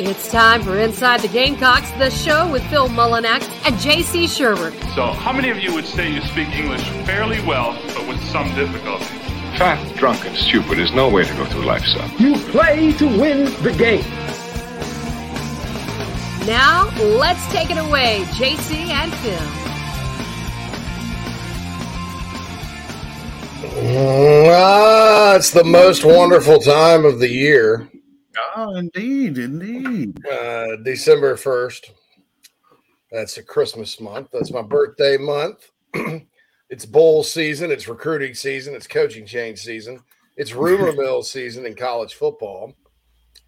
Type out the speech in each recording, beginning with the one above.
It's time for Inside the Gamecocks, the show with Phil Mullinax and JC Shurburtt. So, how many of you would say you speak English fairly well, but with some difficulty? Fat, drunk, and stupid is no way to go through life, son. You play to win the game. Now, let's take it away, JC and Phil. Ah, it's the most wonderful time of the year. Oh, indeed, indeed. Uh, December 1st. That's a Christmas month. That's my birthday month. it's bowl season. It's recruiting season. It's coaching change season. It's rumor mill season in college football.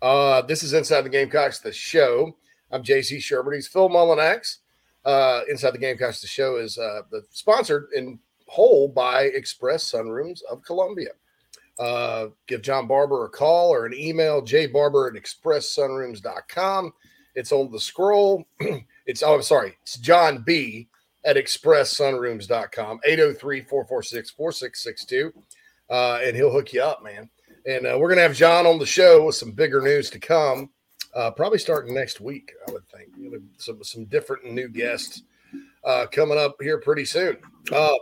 Uh, this is Inside the Gamecocks, the show. I'm JC Shurburtt. He's Phil Mullinax. Uh, Inside the Gamecocks, the show is uh, the, sponsored in whole by Express Sunrooms of Columbia. Uh, give John Barber a call or an email, jbarber at expresssunrooms.com. It's on the scroll. it's, oh, I'm sorry, it's John B at expresssunrooms.com, 803 446 4662. Uh, and he'll hook you up, man. And uh, we're going to have John on the show with some bigger news to come, uh, probably starting next week, I would think. Some, some different new guests uh, coming up here pretty soon. Uh,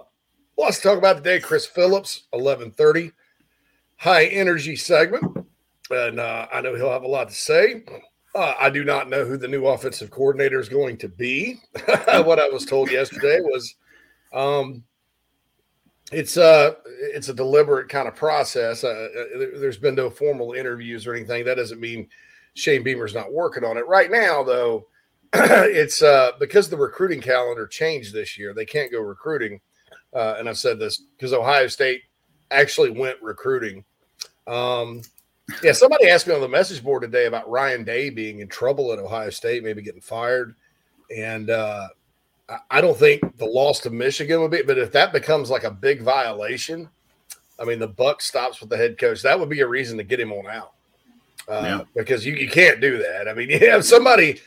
Lots to talk about today. Chris Phillips, 1130, high energy segment. And uh, I know he'll have a lot to say. Uh, I do not know who the new offensive coordinator is going to be. what I was told yesterday was um, it's uh it's a deliberate kind of process. Uh, uh there's been no formal interviews or anything. That doesn't mean Shane Beamer's not working on it right now, though. it's uh, because the recruiting calendar changed this year. They can't go recruiting uh, and I've said this because Ohio State actually went recruiting. Um, yeah, somebody asked me on the message board today about Ryan Day being in trouble at Ohio State, maybe getting fired. And uh, I don't think the loss to Michigan would be, but if that becomes like a big violation, I mean, the buck stops with the head coach. That would be a reason to get him on out. Uh, yeah. because you, you can't do that. I mean, yeah, somebody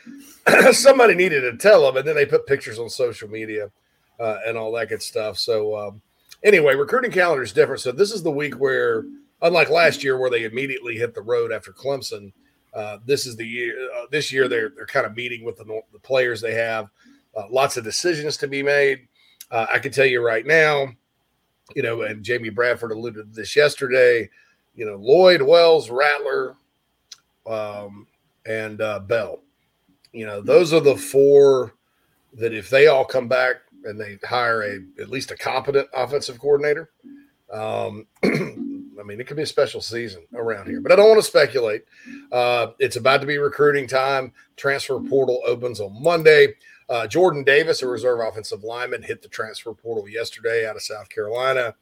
somebody needed to tell them, and then they put pictures on social media uh, and all that good stuff. So um, anyway, recruiting calendar is different. So this is the week where, unlike last year where they immediately hit the road after Clemson, uh, this is the year. Uh, this year they're they're kind of meeting with the, the players they have. Uh, lots of decisions to be made. Uh, I can tell you right now, you know, and Jamie Bradford alluded to this yesterday. You know, Lloyd, Wells, Rattler, um, and uh, Bell. You know, those are the four that if they all come back and they hire a at least a competent offensive coordinator. Um, I mean, it could be a special season around here, but I don't want to speculate. Uh, it's about to be recruiting time. Transfer portal opens on Monday. Uh, Jordan Davis, a reserve offensive lineman, hit the transfer portal yesterday out of South Carolina.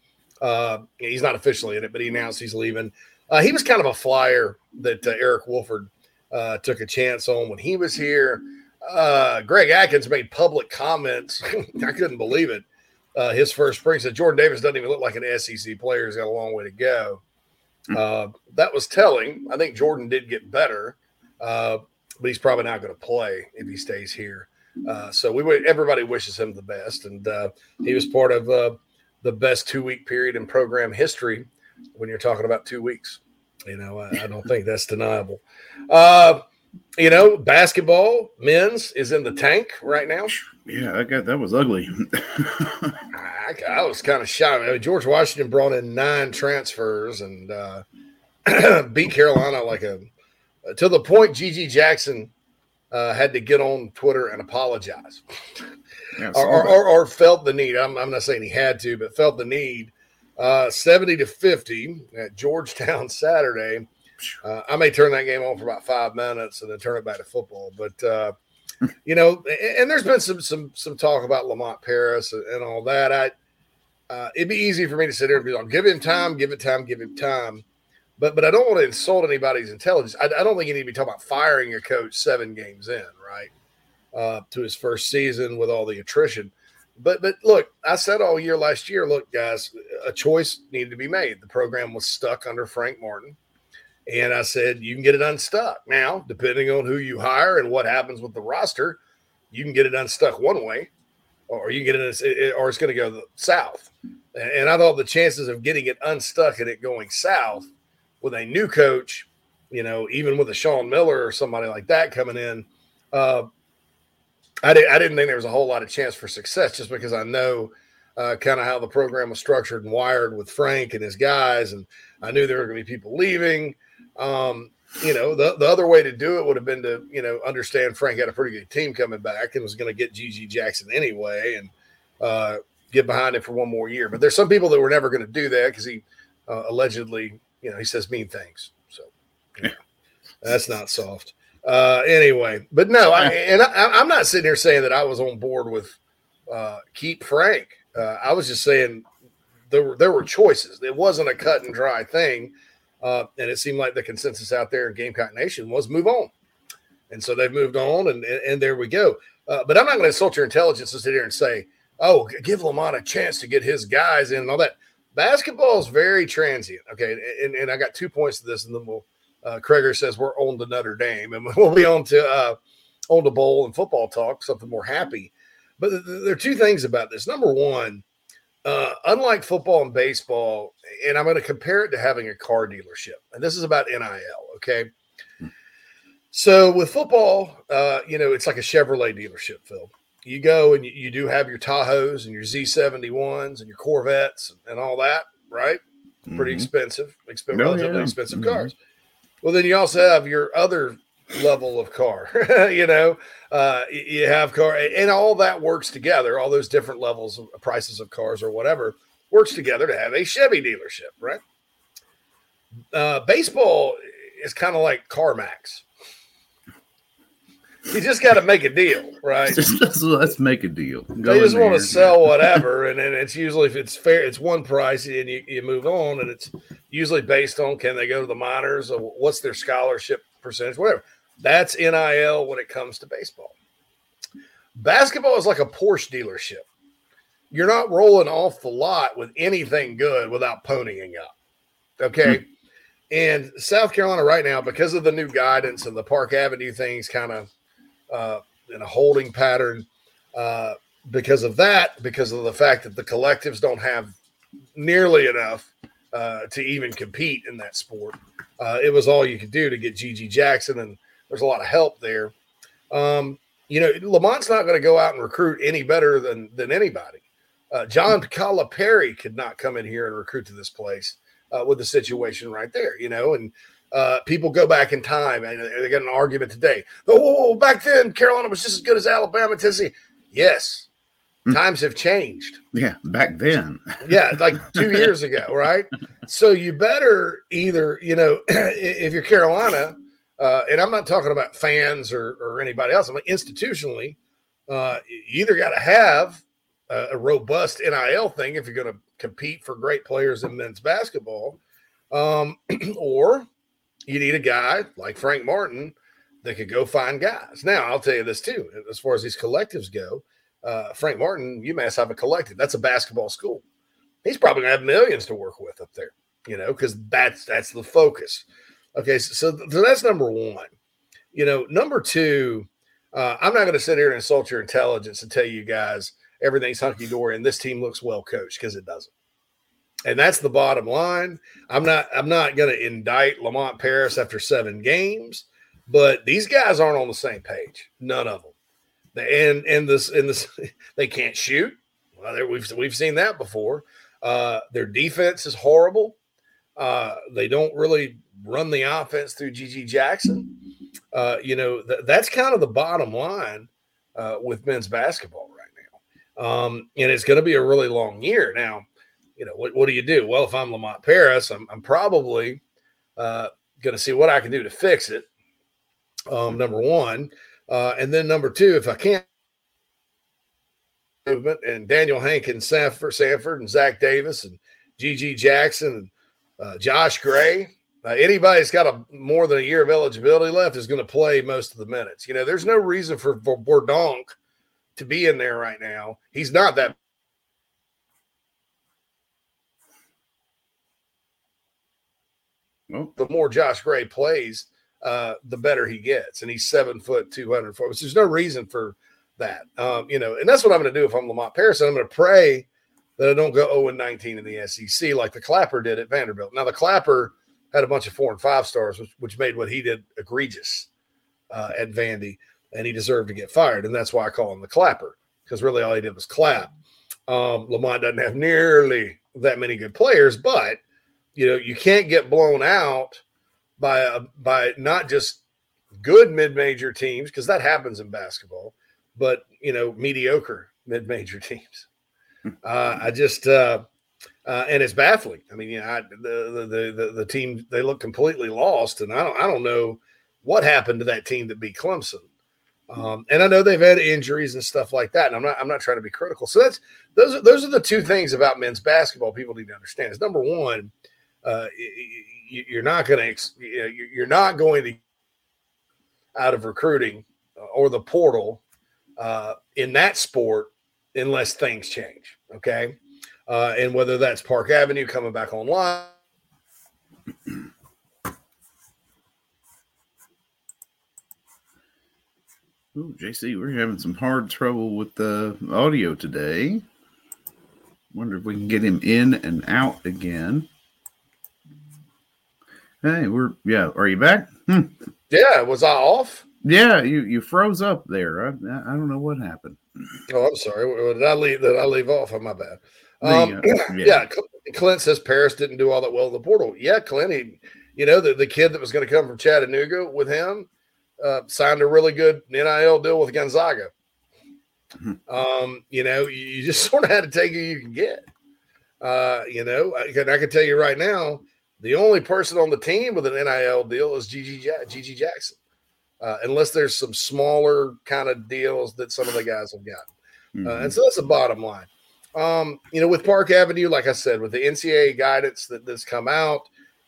Uh, he's not officially in it, but he announced he's leaving. Uh, he was kind of a flyer that uh, Eric Wolford uh, took a chance on when he was here Greg Adkins made public comments. I couldn't believe it. Uh, his first spring said Jordan Davis doesn't even look like an SEC player. He's got a long way to go. Hmm. Uh, that was telling. I think Jordan did get better, uh, but he's probably not going to play if he stays here. Uh, so we everybody wishes him the best, and uh, he was part of uh, the best two week period in program history. When you're talking about two weeks, you know I, I don't think that's deniable. Uh, you know, basketball men's is in the tank right now. Yeah, I got that was ugly. I, I, was kind of shocked. I mean, George Washington brought in nine transfers and uh, beat Carolina like a to the point. GG Jackson uh, had to get on Twitter and apologize, yeah, or, or, or, or, felt the need. I'm, I'm, not saying he had to, but felt the need. Uh, Seventy to fifty at Georgetown Saturday uh, I may turn that game on for about five minutes and then turn it back to football. But uh, you know, and there's been some some some talk about Lamont Paris and, all that. I uh, it'd be easy for me to sit here and be like, give him time, give it time, give him time. But but I don't want to insult anybody's intelligence. I, I don't think you need to be talking about firing your coach seven games in, right? Uh, to his first season with all the attrition. But but look, I said all year last year, look, guys, a choice needed to be made. The program was stuck under Frank Martin. And I said, you can get it unstuck. Now, depending on who you hire and what happens with the roster, you can get it unstuck one way, or you can get it, or it's going to go south. And I thought the chances of getting it unstuck and it going south with a new coach you know, even with a Sean Miller or somebody like that coming in, uh, I, did, I didn't think there was a whole lot of chance for success just because I know uh, kind of how the program was structured and wired with Frank and his guys. And I knew there were going to be people leaving. Um, you know, the, the other way to do it would have been to, you know, understand Frank had a pretty good team coming back and was going to get GG Jackson anyway and uh, get behind him for one more year. But there's some people that were never going to do that because he uh, allegedly, you know, he says mean things. So you know, that's not soft. Uh, anyway, but no, I, and I, am not sitting here saying that I was on board with uh, keep Frank. Uh, I was just saying there were there were choices. It wasn't a cut and dry thing, uh, and it seemed like the consensus out there in Gamecock Nation was move on, and so they've moved on, and and, and there we go. Uh, but I'm not going to insult your intelligence to sit here and say, "Oh, give Lamont a chance to get his guys in," and all that. Basketball is very transient. Okay, and, and I got two points to this, and then we'll uh, says we're on to Notre Dame, and we'll be on to uh, on to bowl and football talk, something more happy. But th- th- there are two things about this. Number one, uh, unlike football and baseball, and I'm going to compare it to having a car dealership, and this is about NIL. Okay, so with football, uh, you know, it's like a Chevrolet dealership, Phil. You go and you, you do have your Tahoes and your Z71s and your Corvettes and, and all that, right? Pretty Mhm. expensive, expensive, Oh, relatively yeah. expensive Mhm. cars. Well, then you also have your other level of car. you know, uh, you have car, and all that works together. All those different levels of prices of cars or whatever works together to have a Chevy dealership, right? Uh, baseball is kind of like CarMax. You just got to make a deal, right? Just, let's, make a deal. Go they just want to sell whatever, and then it's usually if it's fair, it's one price, and you, you move on, and it's usually based on can they go to the minors or what's their scholarship percentage, whatever. That's NIL when it comes to baseball. Basketball is like a Porsche dealership. You're not rolling off the lot with anything good without ponying up. Okay. And South Carolina right now, because of the new guidance and the Park Avenue things kind of uh, in a holding pattern, uh, because of that, because of the fact that the collectives don't have nearly enough uh, to even compete in that sport. Uh, it was all you could do to get GG Jackson, and there's a lot of help there. Um, you know, Lamont's not going to go out and recruit any better than than anybody. Uh, John Calipari could not come in here and recruit to this place uh, with the situation right there. You know, and uh, people go back in time and they got an argument today. Oh, back then Carolina was just as good as Alabama, Tennessee. Yes, times have changed. Yeah, back then. Yeah, like two years ago, right? So you better either, you know, if you're Carolina, uh, and I'm not talking about fans or, or anybody else, I'm like institutionally, uh, you either got to have a, a robust NIL thing if you're going to compete for great players in men's basketball, um, or you need a guy like Frank Martin that could go find guys. Now, I'll tell you this too, as far as these collectives go, uh, Frank Martin, UMass have a collective. That's a basketball school. He's probably gonna have millions to work with up there, you know, because that's that's the focus. Okay, so, so that's number one. You know, number two, uh, I'm not going to sit here and insult your intelligence and tell you guys everything's hunky dory and this team looks well coached because it doesn't. And that's the bottom line. I'm not I'm not going to indict Lamont Paris after seven games, but these guys aren't on the same page. None of them. And and this and this they can't shoot. Well, we've we've seen that before. Uh, their defense is horrible. Uh, they don't really run the offense through GG Jackson. Uh, you know th- that's kind of the bottom line uh, with men's basketball right now. Um, and it's going to be a really long year. Now, you know what, what do you do? Well, if I'm Lamont Paris, I'm, I'm probably uh, going to see what I can do to fix it. Um, number one, uh, and then number two, if I can't movement and Daniel Hankins, Sanford, Sanford, and Zach Davis and GG Jackson and uh, Josh Gray. Uh, anybody that's got a more than a year of eligibility left is going to play most of the minutes. You know, there's no reason for, for Verdonk to be in there right now. He's not that. The more Josh Gray plays, uh, the better he gets, and he's seven foot two hundred four. So there's no reason for that. Um, you know, and that's what I'm going to do if I'm Lamont Paris. I'm going to pray that I don't go 0 and 19 in the SEC like the Clapper did at Vanderbilt. Now the Clapper had a bunch of four and five stars, which, which made what he did egregious uh, at Vandy, and he deserved to get fired. And that's why I call him the clapper because really all he did was clap. Um, Lamont doesn't have nearly that many good players, but you know you can't get blown out by a, by not just good mid-major teams because that happens in basketball, but you know mediocre mid-major teams. Uh, I just uh, uh, and it's baffling. I mean, you know, I, the, the the the team they look completely lost, and I don't I don't know what happened to that team that beat Clemson. Um, and I know they've had injuries and stuff like that, and I'm not I'm not trying to be critical. So that's those are those are the two things about men's basketball people need to understand. Is number one, uh, you're not going to you're not going to out of recruiting or the portal uh, in that sport unless things change. Okay, uh, and whether that's Park Avenue coming back online. Ooh, JC, we're having some hard trouble with the audio today. Wonder if we can get him in and out again. Hey, we're yeah. Are you back? Hmm. Yeah, was I off? Yeah, you you froze up there. I, I don't know what happened. Oh, I'm sorry. Did I leave? Did I leave off? Oh, my bad. Um, uh, yeah. yeah, Clint says Paris didn't do all that well in the portal. Yeah, Clint, he, you know, the, the kid that was going to come from Chattanooga with him uh, signed a really good NIL deal with Gonzaga. Hmm. Um, you know, you, you just sort of had to take who you can get. Uh, you know, I can, I can tell you right now, the only person on the team with an NIL deal is GG, GG Jackson, uh, unless there's some smaller kind of deals that some of the guys have got. Mm-hmm. Uh, and mm-hmm. so that's the bottom line. Um, you know, with Park Avenue, like I said, with the NCAA guidance that that's come out,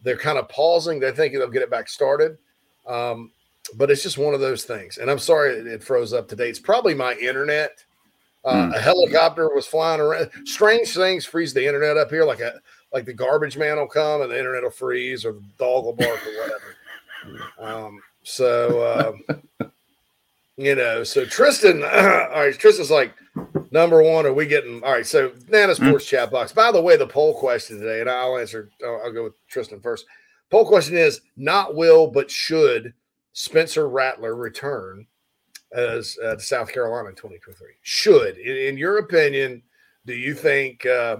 they're kind of pausing. They're thinking they'll get it back started. Um, but it's just one of those things. And I'm sorry it froze up today. It's probably my internet. Uh, mm. A helicopter was flying around. Strange things freeze the internet up here, like a like the garbage man will come and the internet will freeze, or the dog will bark, or whatever. Um, so uh, you know, so Tristan, all right, Tristan's like number one. Are we getting all right? So Nana hmm. Sports mm. chat box. By the way, the poll question today, and I'll answer. I'll, I'll go with Tristan first. Poll question is not will but should Spencer Rattler return as uh, to South Carolina in 2023? Should, in, in your opinion, do you think uh,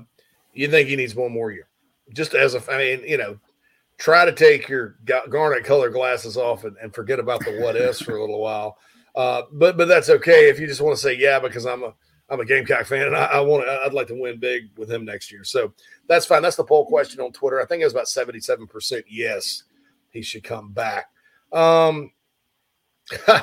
you think he needs one more year? Just as a, I mean, you know, try to take your garnet color glasses off and, and forget about the what ifs for a little while. Uh, but but that's okay if you just want to say yeah because I'm a I'm a Gamecock fan and I, I want I'd like to win big with him next year. So that's fine. That's the poll question on Twitter. I think it was about 77 percent yes he should come back. Um,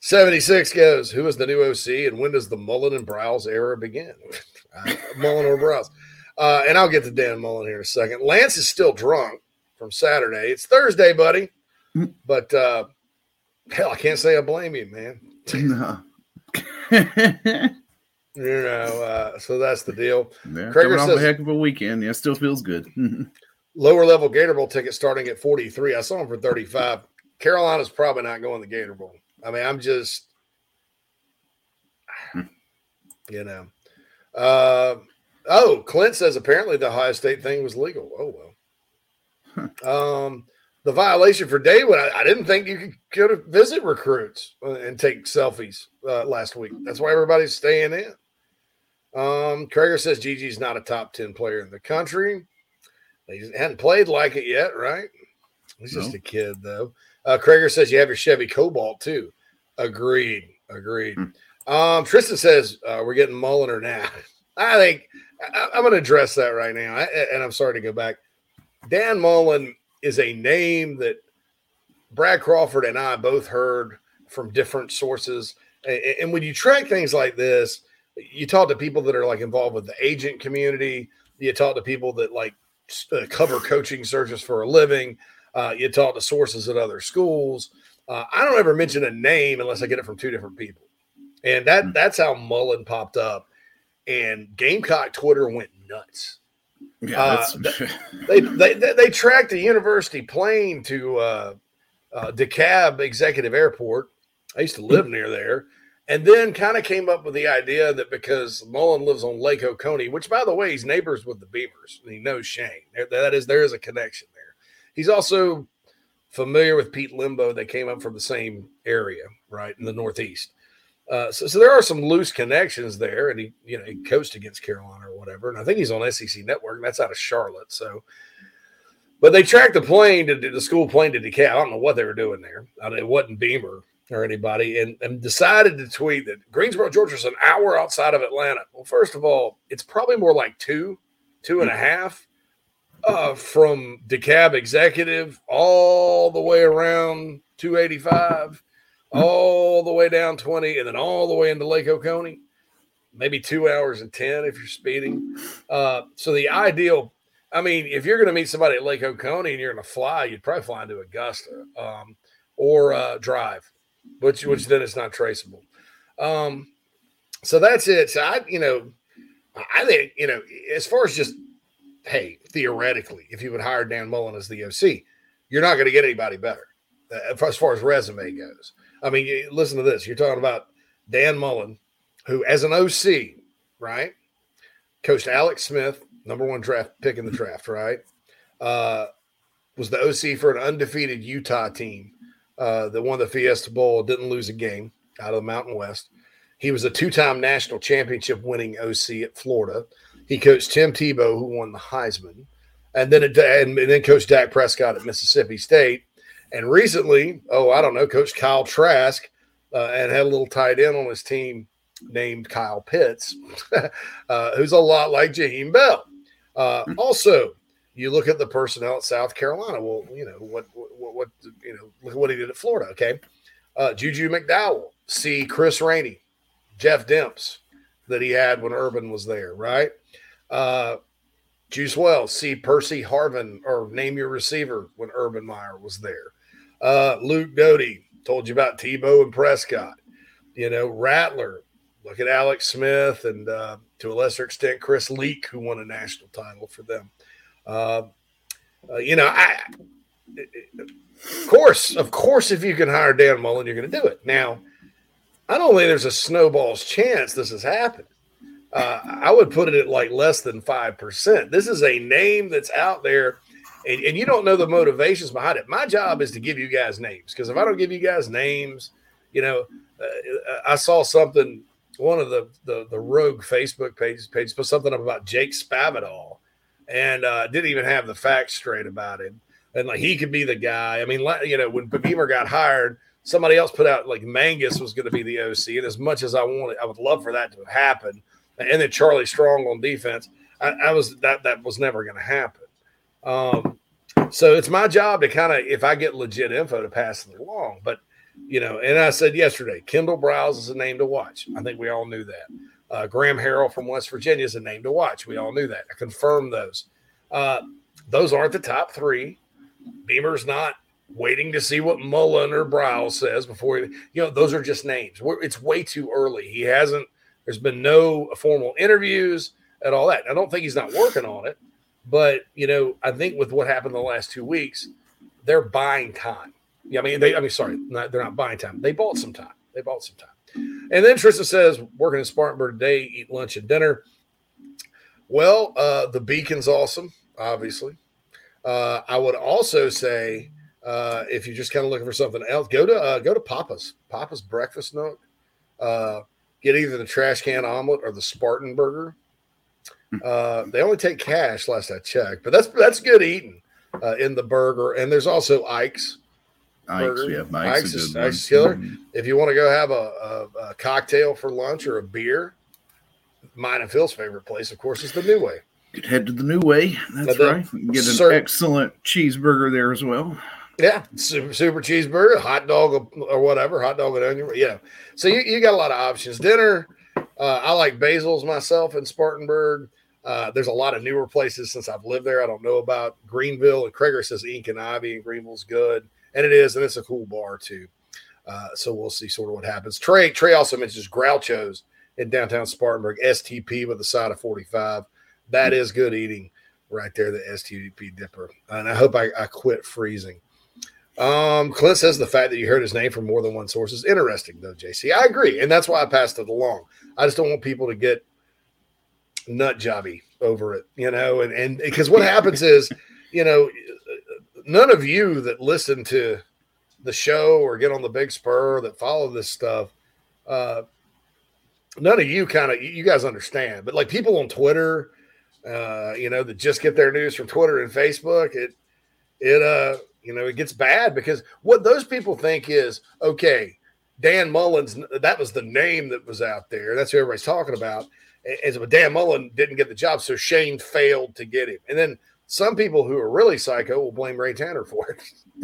76 goes, who is the new OC and when does the Mullen and Briles era begin? uh, Mullen or Briles? Uh, and I'll get to Dan Mullen here in a second. Lance is still drunk from Saturday. It's Thursday, buddy. Hmm. But uh, hell, I can't say I blame you, man. No. you know, uh, so that's the deal. Yeah, Krager says, a heck of a weekend. Yeah, still feels good. lower level Gator Bowl ticket starting at 43. I saw them for 35. Carolina's probably not going the Gator Bowl. I mean, I'm just, you know. Uh, oh, Clint says apparently the Ohio State thing was legal. Oh well. Um, the violation for David, I, I, didn't think you could go to visit recruits uh, and take selfies uh, last week. That's why everybody's staying in. Um, Krager says Gigi's not a top 10 player in the country. He hadn't played like it yet, right? He's just no. a kid, though. Uh, Krager says you have your Chevy Cobalt too. Agreed. Agreed. Hmm. Um, Tristan says uh, we're getting Mulliner now. I think I, am going to address that right now. I, and I'm sorry to go back. Dan Mullen is a name that Brad Crawford and I both heard from different sources. And, when you track things like this, you talk to people that are like involved with the agent community. You talk to people that like uh, cover coaching searches for a living. Uh, you talk to sources at other schools. Uh, I don't ever mention a name unless I get it from two different people, and that hmm. that's how Mullen popped up, and Gamecock Twitter went nuts. Yeah, uh, they, they, they they tracked the university plane to uh, uh, DeKalb Executive Airport. I used to hmm. live near there, and then kind of came up with the idea that because Mullen lives on Lake Oconee, which by the way, he's neighbors with the Beavers, and he knows Shane. That is there is a connection there. He's also familiar with Pete Lembo. They came up from the same area, right in the Northeast. Uh, so, so there are some loose connections there, and he, you know, he coached against Carolina or whatever. And I think he's on SEC Network, and that's out of Charlotte. So, but they tracked the plane to the school plane to DeKalb. I don't know what they were doing there. I mean, it wasn't Beamer or anybody, and, and decided to tweet that Greensboro, Georgia is an hour outside of Atlanta. Well, first of all, it's probably more like two, two and a half uh, from DeKalb Executive all the way around 285 all the way down 20 and then all the way into Lake Oconee, maybe two hours and 10 if you're speeding. Uh, so the ideal, I mean, if you're going to meet somebody at Lake Oconee and you're going to fly, you'd probably fly into Augusta um, or uh, drive, which, which then it's not traceable. Um, so that's it. So I, you know, I think, you know, as far as just, hey, theoretically, if you would hire Dan Mullen as the OC, you're not going to get anybody better uh, as far as resume goes. I mean, listen to this. You're talking about Dan Mullen, who, as an OC, right, coached Alex Smith, number one draft pick in the draft, right? Uh, was the OC for an undefeated Utah team uh, that won the Fiesta Bowl, didn't lose a game out of the Mountain West. He was a two time national championship winning OC at Florida. He coached Tim Tebow, who won the Heisman, and then and then coached Dak Prescott at Mississippi State and recently, oh, I don't know, Coach Kyle Trask uh, and had a little tight end on his team named Kyle Pitts, uh, who's a lot like Jaheim Bell. Uh, hmm. also, you look at the personnel at South Carolina. Well, you know what, what, what you know, look at what he did at Florida. Okay, uh, Juju McDowell, see Chris Rainey, Jeff Demps that he had when Urban was there, right? Uh, Juice Wells, see Percy Harvin, or name your receiver when Urban Meyer was there. Uh, Luke Doty told you about Tebow and Prescott. You know, Rattler. Look at Alex Smith and uh, to a lesser extent Chris Leak, who won a national title for them. Uh, uh, you know, I of course, of course, if you can hire Dan Mullen, you're going to do it. Now, I don't think there's a snowball's chance this has happened. Uh, I would put it at like less than five percent. This is a name that's out there and, and you don't know the motivations behind it. My job is to give you guys names because if I don't give you guys names, you know, uh, I saw something. One of the the, the rogue Facebook pages page put something up about Jake Spavital, and uh, didn't even have the facts straight about him. And like he could be the guy. I mean, you know, when Beamer got hired, somebody else put out like Mangus was going to be the OC. And as much as I wanted, I would love for that to happen. And then Charlie Strong on defense, I, I was that that was never going to happen. Um, so it's my job to kind of, if I get legit info, to pass it along. But you know, and I said yesterday, Kendall Briles is a name to watch. I think we all knew that. Uh, Graham Harrell from West Virginia is a name to watch. We all knew that. I confirmed those. Uh, those aren't the top three. Beamer's not waiting to see what Mullen or Briles says before he, you know, those are just names. We're, it's way too early. He hasn't, there's been no formal interviews and all that. I don't think he's not working on it. But you know, I think with what happened the last two weeks, they're buying time. Yeah, I mean, they. I mean, sorry, not, they're not buying time. They bought some time. They bought some time. And then Tristan says, working in Spartanburg today, eat lunch and dinner. Well, uh, the Beacon's awesome, obviously. Uh, I would also say, uh, if you're just kind of looking for something else, go to uh, go to Papa's Papa's Breakfast Nook. Uh, get either the trash can omelet or the Spartan burger. Uh, they only take cash, last I checked, but that's that's good eating uh, in the burger. And there's also Ike's. Ike's, burger. yeah, Ike's, Ike's is, Ike's killer. Mm-hmm. If you want to go have a, a, a, cocktail for lunch or a beer, mine and Phil's favorite place, of course, is the New Way. Head to the New Way. That's right. Get an excellent cheeseburger there as well. Yeah, super, super cheeseburger, hot dog or whatever, hot dog and onion. Yeah, so you, you got a lot of options. Dinner, uh, I like Basil's myself in Spartanburg. Uh, there's a lot of newer places since I've lived there. I don't know about Greenville. And Krager says Ink and Ivy and Greenville's good, and it is, and it's a cool bar too. Uh, so we'll see sort of what happens. Trey Trey also mentions Groucho's in downtown Spartanburg, STP with a side of 45. That is good eating right there, the STP dipper. And I hope I, I quit freezing. Um, Clint says the fact that you heard his name from more than one source is interesting, though, JC. I agree. And that's why I passed it along. I just don't want people to get nut jobby over it, you know, and and because what happens is, you know, none of you that listen to the show or get on the big spur that follow this stuff, uh, none of you kind of you guys understand. But like people on Twitter, uh, you know, that just get their news from Twitter and Facebook, it it uh you know it gets bad because what those people think is okay. Dan Mullins, that was the name that was out there. That's who everybody's talking about. As but Dan Mullen didn't get the job, so Shane failed to get him. And then some people who are really psycho will blame Ray Tanner for it.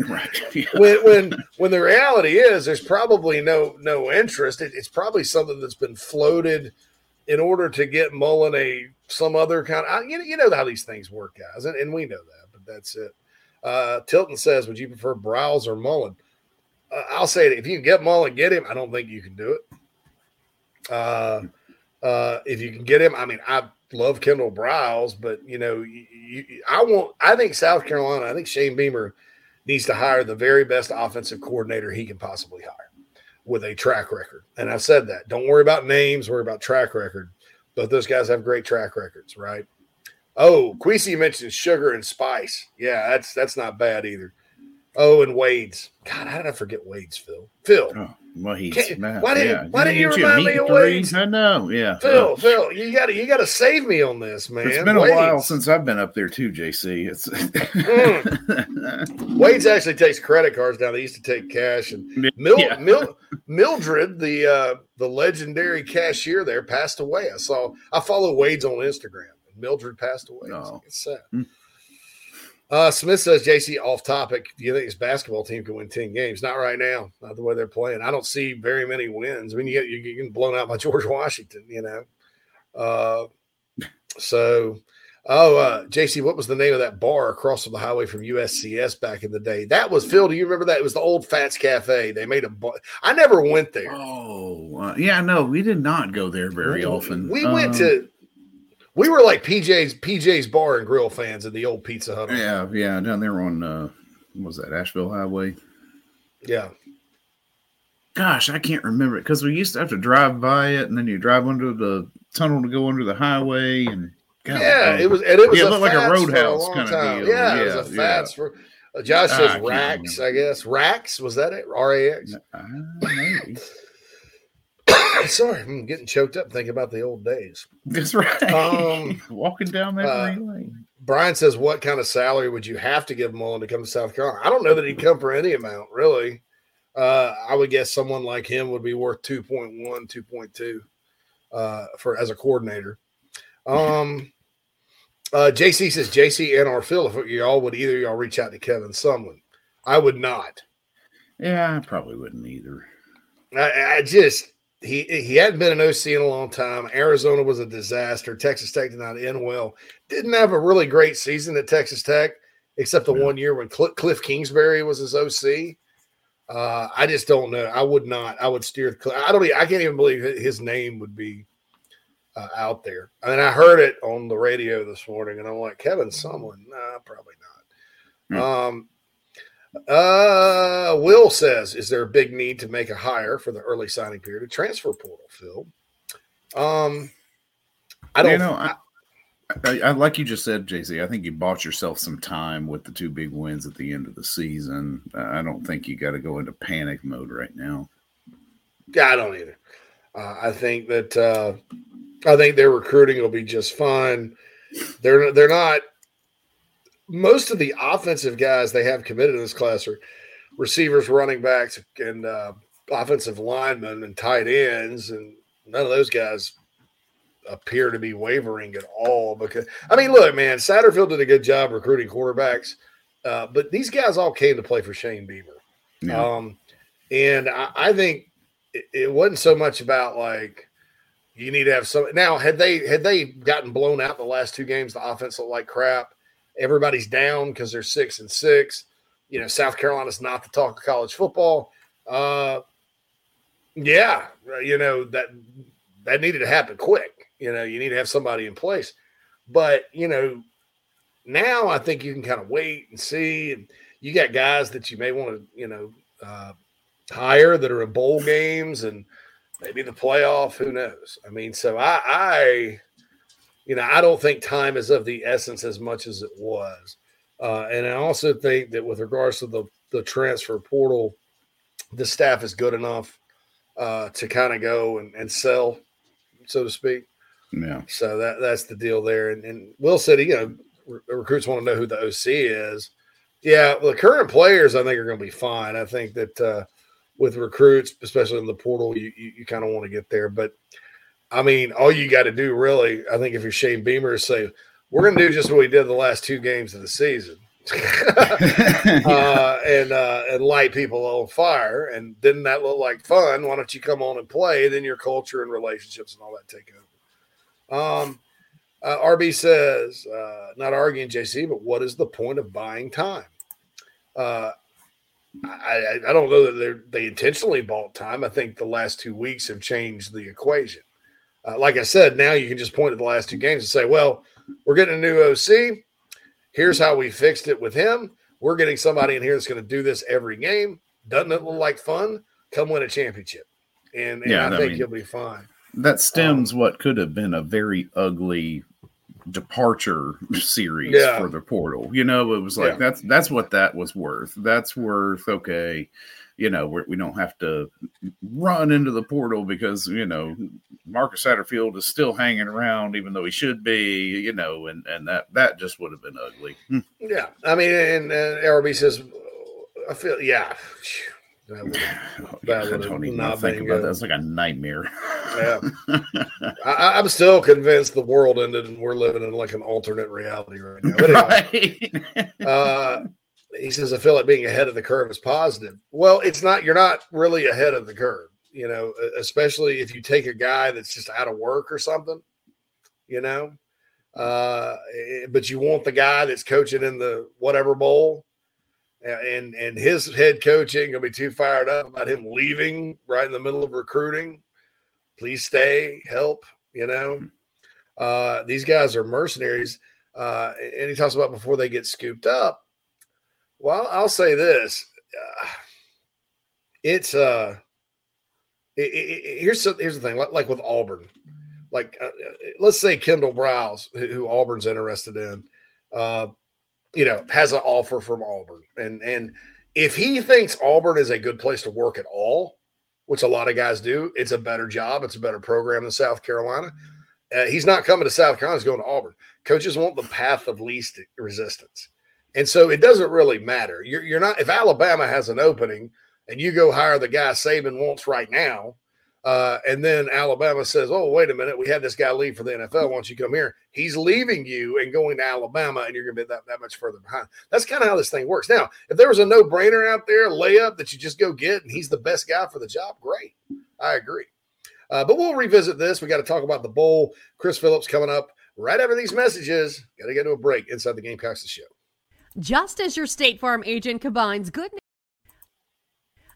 Right. Yeah. when when when the reality is there's probably no no interest. It, it's probably something that's been floated in order to get Mullen a some other kind of you know, you know how these things work, guys, and, and we know that, but that's it. Uh, Tilton says, "Would you prefer Briles or Mullen?" Uh, I'll say it. If you can get Mullen, get him. I don't think you can do it. Uh, uh, if you can get him, I mean, I love Kendall Briles, but you know, you, you, I want. I think South Carolina. I think Shane Beamer needs to hire the very best offensive coordinator he can possibly hire with a track record. And I've said that. Don't worry about names. Worry about track record. Both those guys have great track records, right? Oh, Queasy mentioned sugar and spice. Yeah, that's that's not bad either. Oh, and Wade's. God, how did I forget Wade's, Phil? Phil. Oh, well, he's Can't- man, why didn't- yeah. why didn't you Didn't remind me of? Wade's? I know, yeah. Phil, Oh, Phil, you got to you got to save me on this, man. It's been a while since I've been up there too, JC. It's Wade's actually takes credit cards now. They used to take cash, and Mil, Yeah. Mil, Mildred, the uh, the legendary cashier there, passed away. I saw. I follow Wade's on Instagram. and Mildred passed away. It's, Oh. it's sad. Hmm. Uh, Smith says, "JC, off topic. Do you think his basketball team can win ten games? Not right now. Not the way they're playing. I don't see very many wins. I mean, you get you getting blown out by George Washington. You know. Uh, so." Oh, uh, JC, what was the name of that bar across from the highway from USCS back in the day? That was Phil. Do you remember that? It was the old Fats Cafe. They made a bar. I never went there. oh, uh, yeah, no, we did not go there very often. We went Um, to. We were like PJ's PJ's Bar and Grill fans of the old Pizza Hut. Yeah, yeah, down there on uh, what was that Asheville Highway? yeah. Gosh, I can't remember it because we used to have to drive by it, and then you drive under the tunnel to go under the highway, and God, yeah, it was, and it was Yeah, it looked like a roadhouse long kinda time. deal. Yeah, it was Yeah, a yeah. For. Uh, Josh Ah, I says Rax, remember. I guess. Rax was that it? R A X. Uh. Sorry, I'm getting choked up thinking about the old days. That's right. Um, Walking down uh, memory lane. Brian says, "What kind of salary would you have to give Mullen to come to South Carolina?" I don't know that he'd come for any amount, really. Uh, I would guess someone like him would be worth 2.1, 2.2 uh, for as a coordinator. Um, uh, JC says, "JC and or Phil, if y'all would either y'all reach out to Kevin Sumlin, I would not. Yeah, I probably wouldn't either. I, I just he he hadn't been an OC in a long time. Arizona was a disaster. Texas Tech did not end well. Didn't have a really great season at Texas Tech, except the Yeah. one year when Cl- Cliff Kingsbury was his OC. Uh, I just don't know. I would not. I would steer. I don't. I can't even believe his name would be uh, out there. I mean, I heard it on the radio this morning, and I'm like, Kevin Sumlin? Nah, probably not. Um, uh, Will says, "Is there a big need to make a hire for the early signing period of transfer portal?" Phil, um, I don't You know, I, I, I like you just said, JC. I think you bought yourself some time with the two big wins at the end of the season. Uh, I don't think you got to go into panic mode right now. Yeah, I don't either. Uh, I think that uh, I think their recruiting will be just fine. They're they're not. Most of the offensive guys they have committed in this class are receivers, running backs, and uh, offensive linemen and tight ends, and none of those guys appear to be wavering at all. Because I mean, look, man, Satterfield did a good job recruiting quarterbacks, uh, but these guys all came to play for Shane Beamer. Yeah. Um, and I, I think it, it wasn't so much about like you need to have some. Now, had they had they gotten blown out the last two games, the offense looked like crap. Everybody's down because they're six and six. You know, South Carolina's not the talk of college football. Uh, yeah, you know that that needed to happen quick. You know, you need to have somebody in place. But you know, now I think you can kind of wait and see. And you got guys that you may want to, you know, uh, hire that are in bowl games and maybe the playoff. Who knows? I mean, so I, I, you know, I don't think time is of the essence as much as it was. Uh, and I also think that with regards to the the transfer portal, the staff is good enough uh, to kind of go and, and sell, so to speak. Yeah. So that that's the deal there. And, and Will said, you know, re- recruits want to know who the OC is. Yeah, well, the current players I think are going to be fine. I think that uh, with recruits, especially in the portal, you you, you kind of want to get there. But I mean, all you got to do really, I think, if you're Shane Beamer, is say we're going to do just what we did the last two games of the season. uh, and uh, and light people on fire. And didn't that look like fun? Why don't you come on and play? Then your culture and relationships and all that take over. Um, uh, RB says, uh, not arguing JC, but what is the point of buying time? Uh, I, I, I don't know that they intentionally bought time. I think the last two weeks have changed the equation. Uh, like I said, now you can just point at the last two games and say, well, we're getting a new OC. Here's how we fixed it with him. We're getting somebody in here that's going to do this every game. Doesn't it look like fun? Come win a championship. And, and Yeah, I I think mean- you'll be fine. that stems what could have been a very ugly departure series Yeah. for the portal. You know, it was like Yeah. that's that's what that was worth. That's worth okay. You know, we're, we don't have to run into the portal because you know Marcus Satterfield is still hanging around, even though he should be. You know, and and that that just would have been ugly. Yeah. I mean, and, and RB says, I feel, yeah. That would- That I don't even not think about good. that. It's like a nightmare. Yeah. I, I'm still convinced the world ended and we're living in like an alternate reality right now. But anyway, right? uh, he says, I feel like being ahead of the curve is positive. Well, it's not, you're not really ahead of the curve, you know, especially if you take a guy that's just out of work or something, you know, uh, eh, but you want the guy that's coaching in the whatever bowl. And and his head coach ain't gonna be too fired up about him leaving right in the middle of recruiting. Please stay, help, you know. Uh, these guys are mercenaries. Uh, and he talks about before they get scooped up. Well, I'll say this: uh, it's uh, it, it, here's some, here's the thing. Like, like with Auburn, like uh, uh, let's say Kendall Briles, who, who Auburn's interested in, uh, you know, has an offer from Auburn, and and if he thinks Auburn is a good place to work at all, which a lot of guys do, it's a better job, it's a better program than South Carolina. Uh, he's not coming to South Carolina; he's going to Auburn. Coaches want the path of least resistance. And so it doesn't really matter. You're, you're not, if Alabama has an opening and you go hire the guy Saban wants right now, uh, and then Alabama says, oh, wait a minute, we had this guy leave for the NFL. Why don't you come here? He's leaving you and going to Alabama, and you're going to be that, that much further behind. That's kind of how this thing works. Now, if there was a no brainer out there, layup that you just go get, and he's the best guy for the job, great. I agree. Uh, but we'll revisit this. We got to talk about the bowl. Chris Phillips coming up right after these messages. Got to get to a break inside the Gamecocks show. Just as your State Farm agent combines good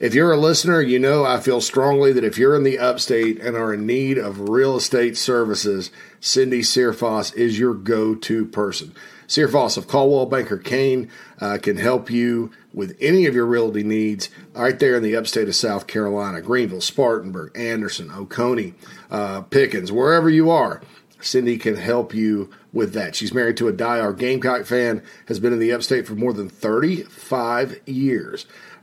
If you're a listener, you know I feel strongly that if you're in the upstate and are in need of real estate services, Cindy Searfoss is your go to person. Searfoss of Coldwell Banker Caine uh, can help you with any of your realty needs right there in the upstate of South Carolina Greenville, Spartanburg, Anderson, Oconee, uh, Pickens, wherever you are. Cindy can help you with that. She's married to a die-hard Gamecock fan, has been in the upstate for more than 35 years.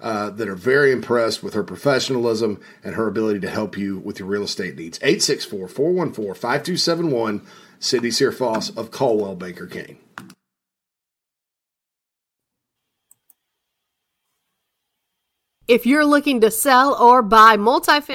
uh, that are very impressed with her professionalism and her ability to help you with your real estate needs. 864 414 5271, Cindy Searfoss of Coldwell Banker Caine. If you're looking to sell or buy multifamily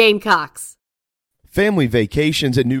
Gamecocks. Family vacations at New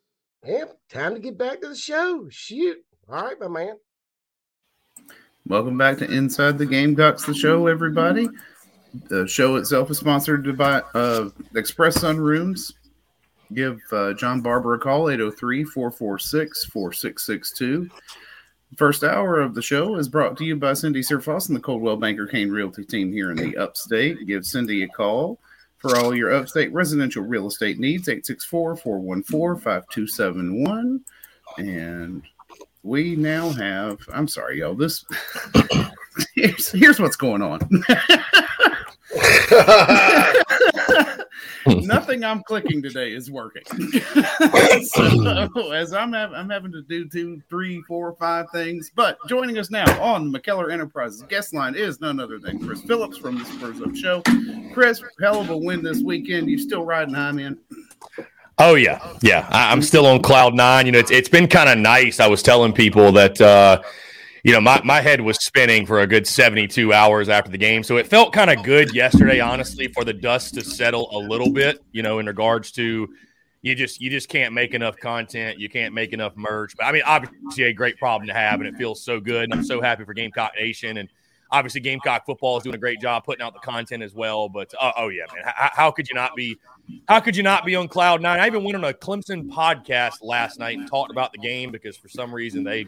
Yep, time to get back to the show. Shoot. All right, my man. Welcome back to Inside the Gamecocks, the show, everybody. The show itself is sponsored by uh, Express Sunrooms. Give uh, John Barber a call, 803 446 4662. First hour of the show is brought to you by Cindy Searfoss and the Coldwell Banker Caine Realty team here in the upstate. Give Cindy a call for all your upstate residential real estate needs, 864 414 5271. And we now have, I'm sorry, y'all, this, here's, here's what's going on. Nothing I'm clicking today is working. so, as I'm, have, I'm having to do two, three, four, five things. But joining us now on McKellar Enterprises guest line is none other than Chris Phillips from the Spurs Up Show. Chris, hell of a win this weekend. You still riding high, man? Oh yeah, yeah. I, am still on cloud nine. You know, it's it's been kind of nice. I was telling people that. uh you know, my, my head was spinning for a good 72 hours after the game. So it felt kind of good yesterday, honestly, for the dust to settle a little bit, you know, in regards to you just you just can't make enough content, you can't make enough merch. But I mean, obviously a great problem to have, and it feels so good. And I'm so happy for Gamecock Nation and obviously Gamecock football is doing a great job putting out the content as well. But uh, oh yeah, man, how, how, could you not be? How could you not be on cloud nine? I even went on a Clemson podcast last night and talked about the game because for some reason they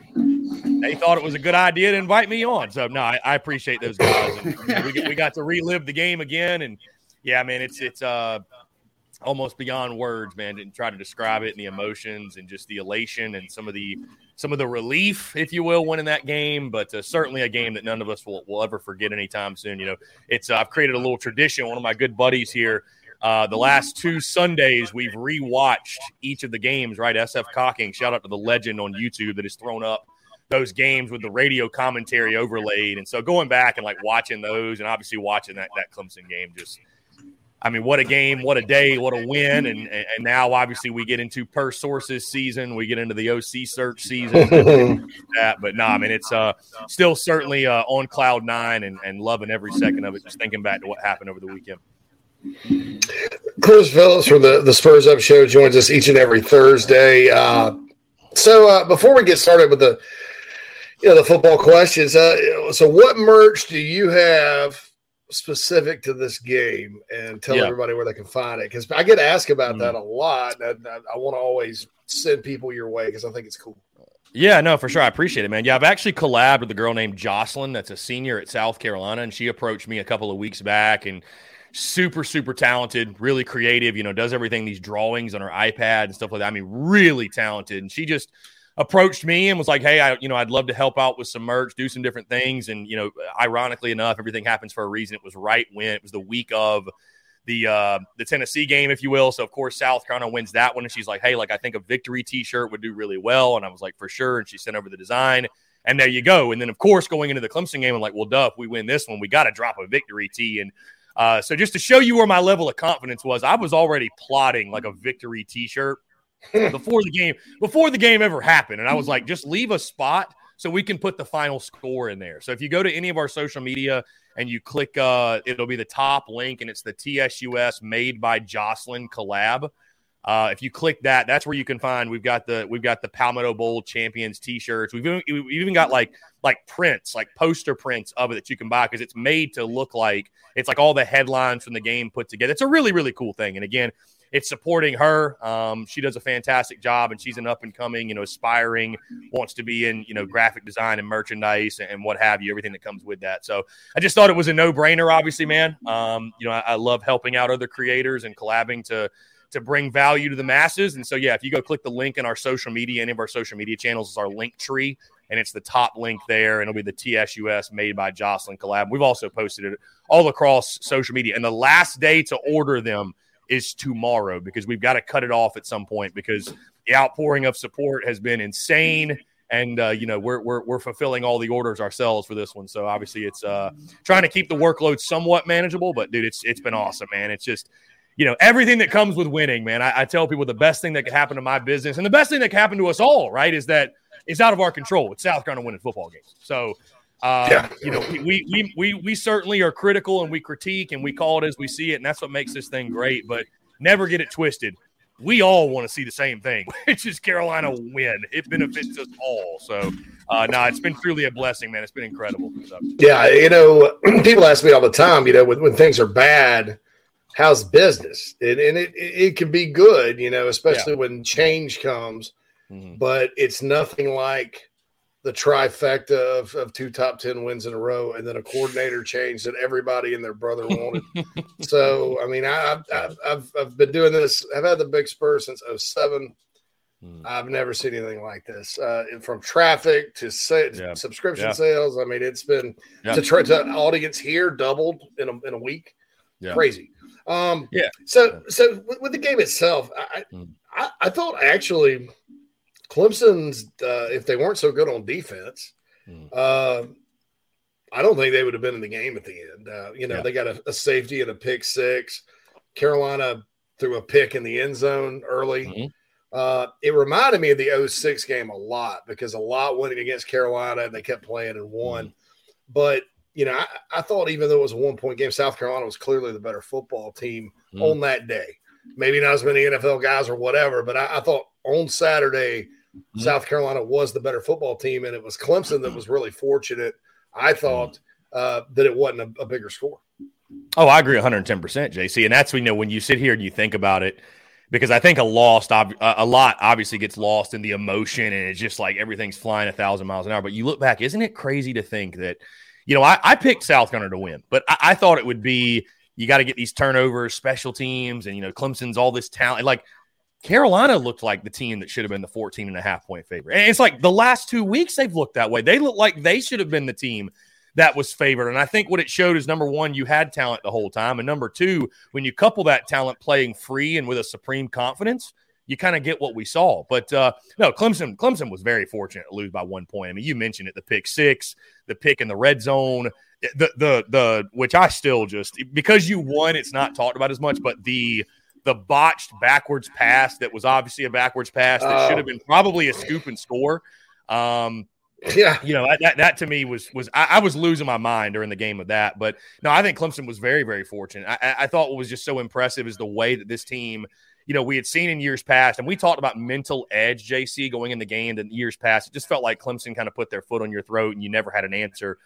they thought it was a good idea to invite me on. So no, I, I appreciate those guys. And, you know, we, we got to relive the game again, and yeah, man, it's it's uh almost beyond words, man, to try to describe it and the emotions and just the elation and some of the some of the relief, if you will, winning that game. But uh, certainly a game that none of us will, will ever forget anytime soon. You know, it's uh, I've created a little tradition. One of my good buddies here. Uh, the last two Sundays, we've rewatched each of the games. Right, SF Cocking. Shout out to the legend on YouTube that has thrown up those games with the radio commentary overlaid. And so going back and like watching those, and obviously watching that that Clemson game, just I mean, what a game, what a day, what a win. And and now obviously we get into per sources season, we get into the OC search season. that, but nah, I mean it's uh still certainly uh, on cloud nine and, and loving every second of it, just thinking back to what happened over the weekend. Chris Phillips from the, the Spurs Up Show joins us each and every Thursday. Uh, so uh, before we get started with the you know the football questions, uh, so what merch do you have specific to this game and tell yeah. everybody where they can find it because I get asked about mm that a lot. And I, I want to always send people your way because I think it's cool. Yeah, no, for sure. I appreciate it, man. Yeah, I've actually collabed with a girl named Jocelyn that's a senior at South Carolina, and she approached me a couple of weeks back and super, super talented, really creative, you know, does everything, these drawings on her iPad and stuff like that. I mean, really talented. And she just approached me and was like, "Hey, I you know I'd love to help out with some merch, do some different things." And you know, ironically enough, everything happens for a reason. It was right when it was the week of the uh, the Tennessee game, if you will. So of course South Carolina wins that one, and she's like, "Hey, like I think a victory T-shirt would do really well," and I was like, "For sure." And she sent over the design, and there you go. And then of course going into the Clemson game, I'm like, "Well, duh, we win this one, we got to drop a victory T. And uh, so just to show you where my level of confidence was, I was already plotting like a victory T-shirt before the game before the game ever happened and i was like just leave a spot so we can put the final score in there so if you go to any of our social media and you click uh it'll be the top link and it's the tsus made by jocelyn collab uh, if you click that, that's where you can find. We've got the we've got the Palmetto Bowl champions T-shirts. We've even, we've even got like like prints, like poster prints of it that you can buy because it's made to look like it's like all the headlines from the game put together. It's a really really cool thing. And again, it's supporting her. Um, she does a fantastic job, and she's an up and coming, you know, aspiring, wants to be in, you know, graphic design and merchandise and, what have you, everything that comes with that. So I just thought it was a no brainer. Obviously, man, um, you know, I, I love helping out other creators and collabing to to bring value to the masses. And so, yeah, if you go click the link in our social media, any of our social media channels is our link tree, and it's the top link there, and it'll be the TSUS made by Jocelyn collab. We've also posted it all across social media, and the last day to order them is tomorrow because we've got to cut it off at some point because the outpouring of support has been insane. And uh, you know we're, we're we're fulfilling all the orders ourselves for this one, so obviously it's uh, trying to keep the workload somewhat manageable. But dude, it's it's been awesome, man. It's just you know everything that comes with winning, man. I, I tell people the best thing that could happen to my business and the best thing that could happen to us all, right, is that it's out of our control. It's South Carolina winning football games. So uh, yeah. You know, we, we we we certainly are critical and we critique and we call it as we see it, and that's what makes this thing great. But never get it twisted. We all want to see the same thing, which is Carolina win. It benefits us all. So, uh, no, nah, it's been truly a blessing, man. It's been incredible. So. Yeah, you know, people ask me all the time, you know, when, when things are bad, how's business? And, and it, it can be good, you know, especially yeah. when change comes, mm-hmm. but it's nothing like the trifecta of, of two top 10 wins in a row and then a coordinator change that everybody and their brother wanted. so, I mean, I, have I've, I've been doing this. I've had the big spur since 07. Hmm. I've never seen anything like this. Uh, from traffic to sa- yeah. subscription yeah. sales. I mean, it's been yeah. to try to audience here doubled in a, in a week. Crazy. Um, yeah. So, so with, with the game itself, I, mm. I, I thought actually – Clemson's, uh, if they weren't so good on defense, mm. uh, I don't think they would have been in the game at the end. Uh, you know, yeah. they got a, a, safety and a pick six. Carolina threw a pick in the end zone early. Mm-hmm. Uh, it reminded me of the 06 game a lot because a lot went against Carolina and they kept playing and won. Mm-hmm. But, you know, I, I, thought even though it was a one point game, South Carolina was clearly the better football team mm-hmm. on that day. Maybe not as many NFL guys or whatever, but I, I thought on Saturday – Mm-hmm. South Carolina was the better football team, and it was Clemson that was really fortunate. I thought uh, that it wasn't a, a, bigger score. Oh, I agree 110 percent, JC, and that's when you know when you sit here and you think about it, because I think a lost a lot obviously gets lost in the emotion, and it's just like everything's flying a thousand miles an hour. But you look back, isn't it crazy to think that, you know, I, I picked South Carolina to win, but I, I thought it would be you got to get these turnovers, special teams, and you know Clemson's all this talent. Like Carolina looked like the team that should have been the 14 and a half point favorite. And it's like the last two weeks they've looked that way. They look like they should have been the team that was favored. And I think what it showed is number one, you had talent the whole time. And number two, when you couple that talent playing free and with a supreme confidence, you kind of get what we saw. But uh, no, Clemson, Clemson was very fortunate to lose by one point. I mean, you mentioned it, the pick six, the pick in the red zone, the the the which I still just because you won, it's not talked about as much, but the the botched backwards pass that was obviously a backwards pass that should have been probably a scoop and score. Um, Yeah. you know that, that to me was was I, I was losing my mind during the game of that. But no, I think Clemson was very very fortunate. I, I- I thought what was just so impressive is the way that this team. You know, we had seen in years past, and we talked about mental edge, JC, going in the game in years past. It just felt like Clemson kind of put their foot on your throat and you never had an answer.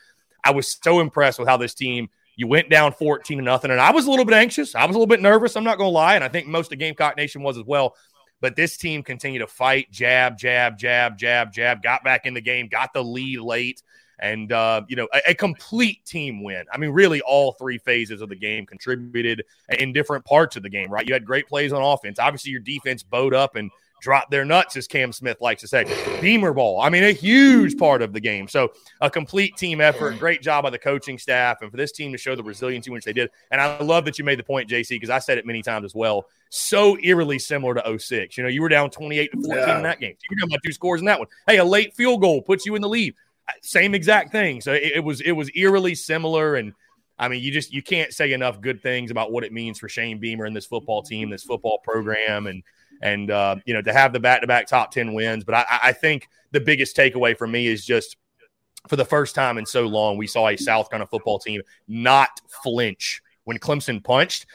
I was so impressed with how this team, you went down 14 to nothing. And I was a little bit anxious. I was a little bit nervous. I'm not going to lie. And I think most of Gamecock Nation was as well. But this team continued to fight, jab, jab, jab, jab, jab, got back in the game, got the lead late, and uh, you know, a, a complete team win. I mean, really, all three phases of the game contributed in different parts of the game. Right, you had great plays on offense. Obviously, your defense bowed up and dropped their nuts, as Cam Smith likes to say. Beamer ball. I mean, a huge part of the game. So, a complete team effort. Great job by the coaching staff, and for this team to show the resiliency which they did. And I love that you made the point, JC, because I said it many times as well. So eerily similar to 06. You know, you were down 28 to 14 Yeah. in that game. You were down by two scores in that one. Hey, a late field goal puts you in the lead. Uh, same exact thing. So it, it was it was eerily similar. And I mean, you just you can't say enough good things about what it means for Shane Beamer and this football team, this football program, and and uh, you know to have the back to back top ten wins. But I, I think the biggest takeaway for me is just for the first time in so long, we saw a South Carolina football team not flinch when Clemson punched.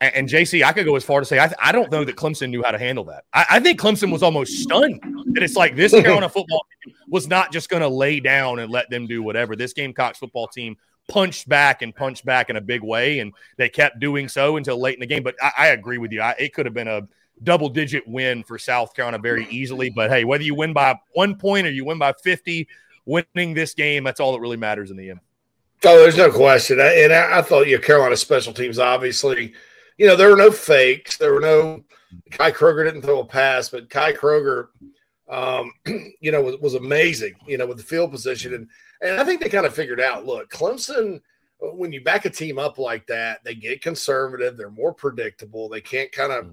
And, and JC, I could go as far to say I, I don't know that Clemson knew how to handle that. I, I think Clemson was almost stunned that it's like this Carolina football team was not just going to lay down and let them do whatever. This Gamecocks football team punched back and punched back in a big way, and they kept doing so until late in the game. But I, I agree with you. I, it could have been a double digit win for South Carolina very easily. But hey, whether you win by one point or you win by 50, winning this game, that's all that really matters in the end. Oh, there's no question. I- And I, I thought, you know, Carolina special teams, obviously, you know, there were no fakes. There were no, Kai Kroeger didn't throw a pass, but Kai Kroeger, um, you know, was, was amazing, you know, with the field position. And, and I think they kind of figured out, look, Clemson, when you back a team up like that, they get conservative. They're more predictable. They can't kind of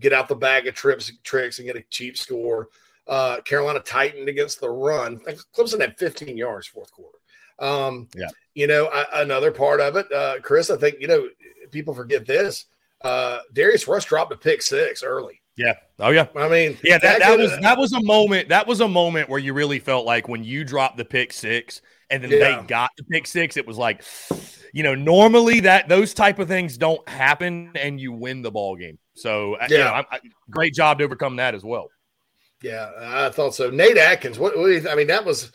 get out the bag of trips, tricks and get a cheap score. Uh, Carolina tightened against the run. Clemson had 15 yards fourth quarter. Um, Yeah. You know, I, another part of it, uh, Chris, I think, you know, people forget this. Uh, Darius Rush dropped a pick six early. Yeah. Oh yeah. I mean, Yeah, that, that could- was that was a moment. That was a moment where you really felt like when you dropped the pick six and then Yeah. they got the pick six, it was like, you know, normally that those type of things don't happen and you win the ball game. So uh, you Yeah. know, I, I, great job to overcome that as well. Yeah, I thought so. Nate Adkins, what, what you, I mean, that was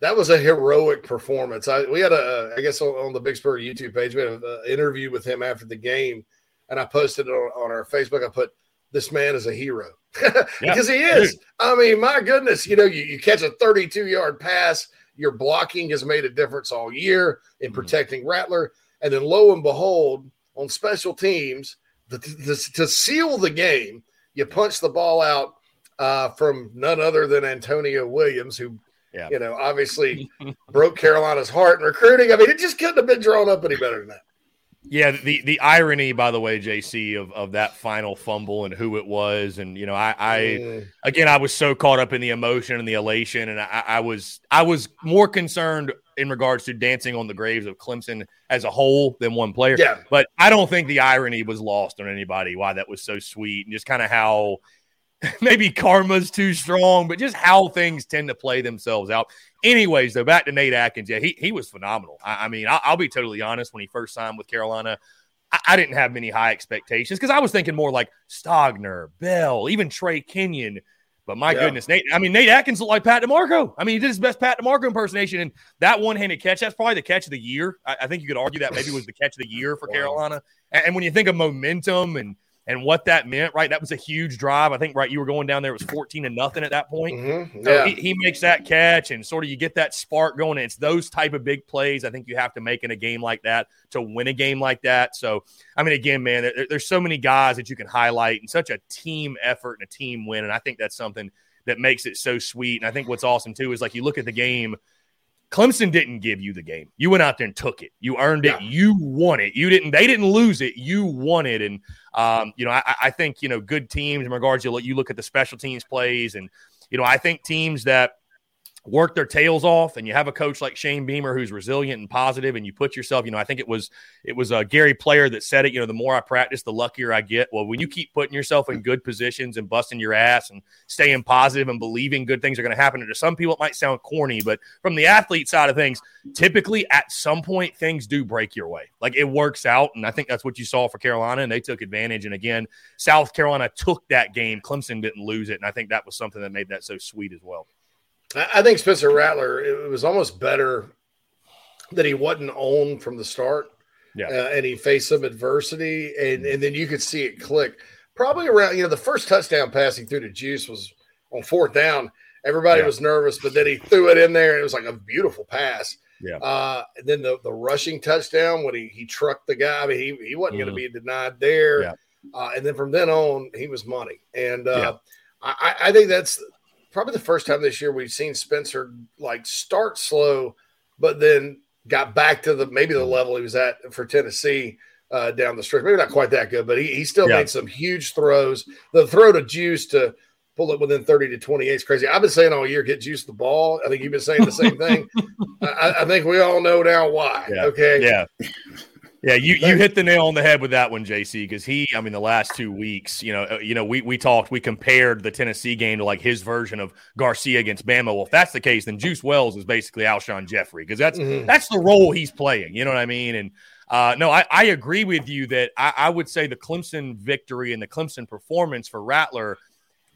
that was a heroic performance. I we had a, I guess on, on the Big Spur YouTube page, we had an interview with him after the game, and I posted it on, on our Facebook. I put, "This man is a hero," because he is. I mean, my goodness, you know, you, you catch a 32 yard pass, your blocking has made a difference all year in protecting Rattler, and then lo and behold, on special teams, the, the, to seal the game, you punch the ball out uh, from none other than Antonio Williams, who, Yeah. you know, obviously broke Carolina's heart in recruiting. I mean, it just couldn't have been drawn up any better than that. Yeah, the the irony, by the way, JC, of, of that final fumble and who it was, and you know, I, I again, I was so caught up in the emotion and the elation, and I, I was I was more concerned in regards to dancing on the graves of Clemson as a whole than one player. Yeah. But I don't think the irony was lost on anybody. Why that was so sweet, and just kind of how maybe karma's too strong, but just how things tend to play themselves out. Anyways, though, back to Nate Adkins. Yeah, he, he was phenomenal. I, I mean, I, I'll be totally honest. When he first signed with Carolina, I, I didn't have many high expectations because I was thinking more like Stogner, Bell, even Trey Kenyon. But my Yeah. goodness, Nate, I mean, Nate Adkins looked like Pat DiMarco. I mean, he did his best Pat DiMarco impersonation. And that one handed catch, that's probably the catch of the year. I, I think you could argue that maybe was the catch of the year for Wow. Carolina. And, and when you think of momentum and and what that meant, right? That was a huge drive. I think, right, you were going down there, it was 14 to nothing at that point. Mhm, So he, he makes that catch and sort of you get that spark going. And it's those type of big plays I think you have to make in a game like that to win a game like that. So, I mean, again, man, there, there's so many guys that you can highlight and such a team effort and a team win. And I think that's something that makes it so sweet. And I think what's awesome too is like you look at the game. Clemson didn't give you the game. You went out there and took it. You earned it. You won it. You didn't. They didn't lose it. You won it. And um, you know, I, I think you know good teams in regards to you look at the special teams plays, and you know, I think teams that work their tails off and you have a coach like Shane Beamer who's resilient and positive and you put yourself, you know, I think it was it was a Gary Player that said it, you know, the more I practice, the luckier I get. Well, when you keep putting yourself in good positions and busting your ass and staying positive and believing good things are going to happen, and to some people it might sound corny, but from the athlete side of things, typically at some point things do break your way. Like it works out. And I think that's what you saw for Carolina, and they took advantage. And again, South Carolina took that game. Clemson didn't lose it. And I think that was something that made that so sweet as well. I think Spencer Rattler, it was almost better that he wasn't on from the start. Yeah. Uh, and he faced some adversity, and, and then you could see it click. Probably around, you know, the first touchdown passing through to Juice was on fourth down. Everybody Yeah. was nervous, but then he threw it in there, and it was like a beautiful pass. Yeah. Uh, and then the, the rushing touchdown when he, he trucked the guy, I mean, he, he wasn't going Mhm. to be denied there. Yeah. Uh, and then from then on, he was money. And uh, Yeah. I- I think that's probably the first time this year we've seen Spencer like start slow, but then got back to the maybe the level he was at for Tennessee uh, down the stretch. Maybe not quite that good, but he, he still Yeah. made some huge throws. The throw to Juice to pull it within 30 to 28 is crazy. I've been saying all year, get Juice the ball. I think you've been saying the same thing. I, I think we all know now why. Yeah. Okay. Yeah. Yeah, you, you hit the nail on the head with that one, JC, because he, I mean, the last two weeks, you know, uh, you know, we we talked, we compared the Tennessee game to like his version of Garcia against Bama. Well, if that's the case, then Juice Wells is basically Alshon Jeffery because that's Mhm. that's the role he's playing. You know what I mean? And uh, no, I, I agree with you that I, I would say the Clemson victory and the Clemson performance for Rattler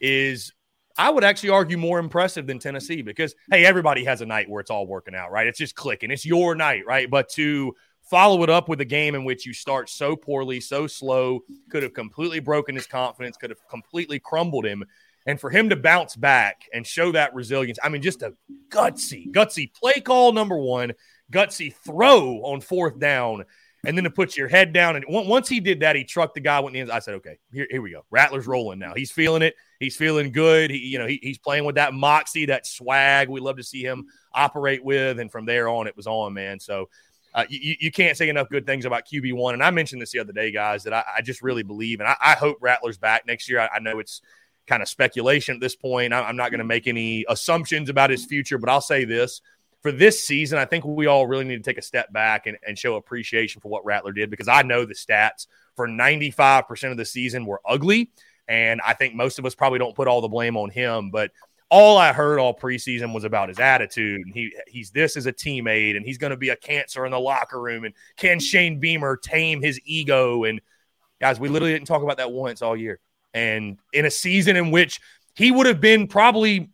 is I would actually argue more impressive than Tennessee because hey, everybody has a night where it's all working out, right? It's just clicking. It's your night, right? But to follow it up with a game in which you start so poorly, so slow, could have completely broken his confidence, could have completely crumbled him. And for him to bounce back and show that resilience, I mean, just a gutsy, gutsy play call number one, gutsy throw on fourth down, and then to put your head down. And once he did that, he trucked the guy, went in the end. I said, okay, here, here we go. Rattler's rolling now. He's feeling it. He's feeling good. He, you know, he, he's playing with that moxie, that swag. We love to see him operate with. And from there on, it was on, man. So uh, you, you can't say enough good things about QB1. And I mentioned this the other day, guys, that I, I just really believe, and I, I hope Rattler's back next year. I, I know it's kind of speculation at this point. I, I'm not going to make any assumptions about his future, but I'll say this. For this season, I think we all really need to take a step back and, and show appreciation for what Rattler did because I know the stats for 95% of the season were ugly. And I think most of us probably don't put all the blame on him, but all I heard all preseason was about his attitude. And he he's this as a teammate, and he's going to be a cancer in the locker room. And can Shane Beamer tame his ego? And guys, we literally didn't talk about that once all year. And in a season in which he would have been probably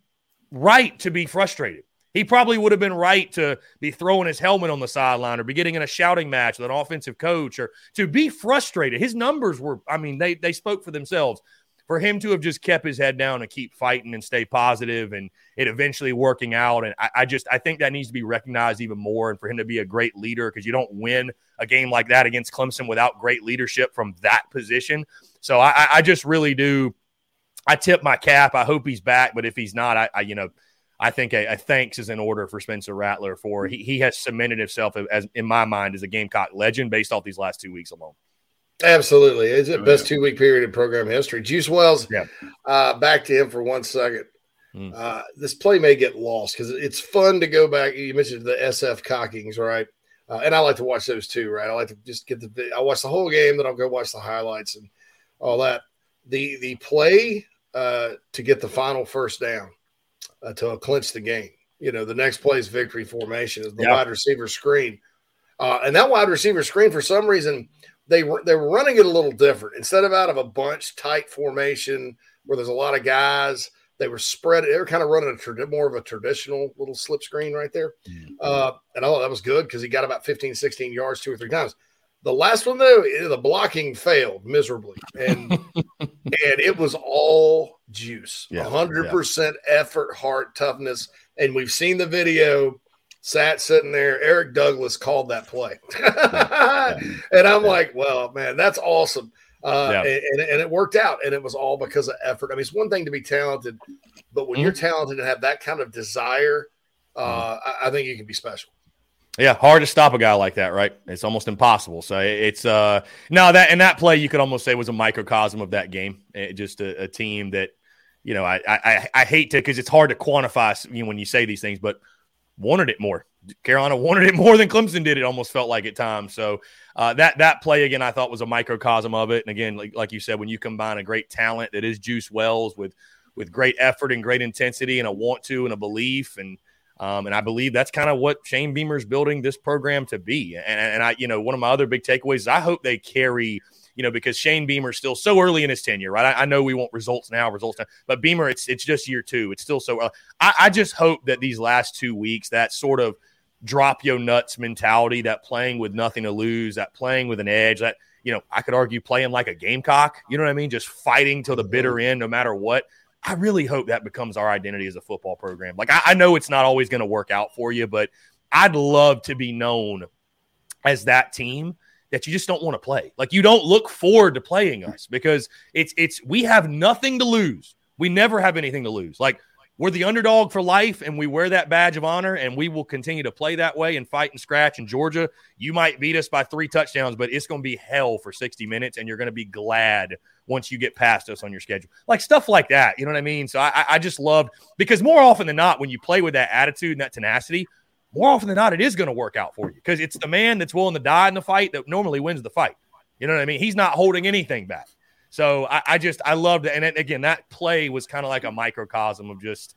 right to be frustrated. He probably would have been right to be throwing his helmet on the sideline or be getting in a shouting match with an offensive coach or to be frustrated. His numbers were, I mean, they they spoke for themselves for him to have just kept his head down and keep fighting and stay positive and it eventually working out. And I, I just I think that needs to be recognized even more and for him to be a great leader because you don't win a game like that against Clemson without great leadership from that position. So I, I- just really do. I tip my cap. I hope he's back, but if he's not, I, I you know, I think a, a thanks is in order for Spencer Rattler for he, he has cemented himself as in my mind as a Gamecock legend based off these last two weeks alone. Absolutely. It's the best two week period in program history. Juice Wells, Yeah. uh, back to him for one second. Mm. Uh, this play may get lost because it's fun to go back. You mentioned the SF cockings, right? Uh, and I like to watch those too, right? I like to just get the. I watch the whole game, then I'll go watch the highlights and all that. The the play uh, to get the final first down uh, to clinch the game. You know, the next play is victory formation is the wide receiver screen, uh, and that wide receiver screen for some reason they were they were running it a little different. Instead of out of a bunch tight formation where there's a lot of guys, they were spread. They were kind of running a trad- more of a traditional little slip screen right there. Uh, and I thought that was good because he got about 15, 16 yards two or three times. The last one though, eh, the blocking failed miserably, and and it was all juice, Yeah, hundred percent effort, heart, toughness, and we've seen the video. Sat sitting there. Eric Douglas called that play, and I'm like, "Well, man, that's awesome." Uh, Yeah. and, and it worked out, and it was all because of effort. I mean, it's one thing to be talented, but when you're talented and have that kind of desire, uh, I, I think you can be special. Yeah, hard to stop a guy like that, right? It's almost impossible. So it's uh no that and that play you could almost say was a microcosm of that game. It, just a, a team that you know I I, I hate to because it's hard to quantify you know, when you say these things, but wanted it more. Carolina wanted it more than Clemson did. It almost felt like at times. So uh, that that play again, I thought was a microcosm of it. And again, like, like you said, when you combine a great talent that is Juice Wells with with great effort and great intensity and a want to and a belief and um, and I believe that's kind of what Shane Beamer's building this program to be. And, and I, you know, one of my other big takeaways is I hope they carry, you know, because Shane Beamer's still so early in his tenure, right? I, I know we want results now, results now, but Beamer, it's it's just year two. It's still so. Uh, I, I just hope that these last two weeks, that sort of drop your nuts mentality, that playing with nothing to lose, that playing with an edge, that you know, I could argue playing like a gamecock. You know what I mean? Just fighting till the bitter end, no matter what. I really hope that becomes our identity as a football program. Like I, I know it's not always going to work out for you, but I'd love to be known as that team that you just don't want to play. Like you don't look forward to playing us because it's it's we have nothing to lose. We never have anything to lose. Like we're the underdog for life and we wear that badge of honor and we will continue to play that way and fight and scratch in Georgia. You might beat us by 3 touchdowns, but it's going to be hell for 60 minutes and you're going to be glad once you get past us on your schedule. Like stuff like that. You know what I mean? So I, I just love because more often than not, when you play with that attitude and that tenacity, more often than not, it is going to work out for you because it's the man that's willing to die in the fight that normally wins the fight. You know what I mean? He's not holding anything back. So I, I just I loved it. And again, that play was kind of like a microcosm of just,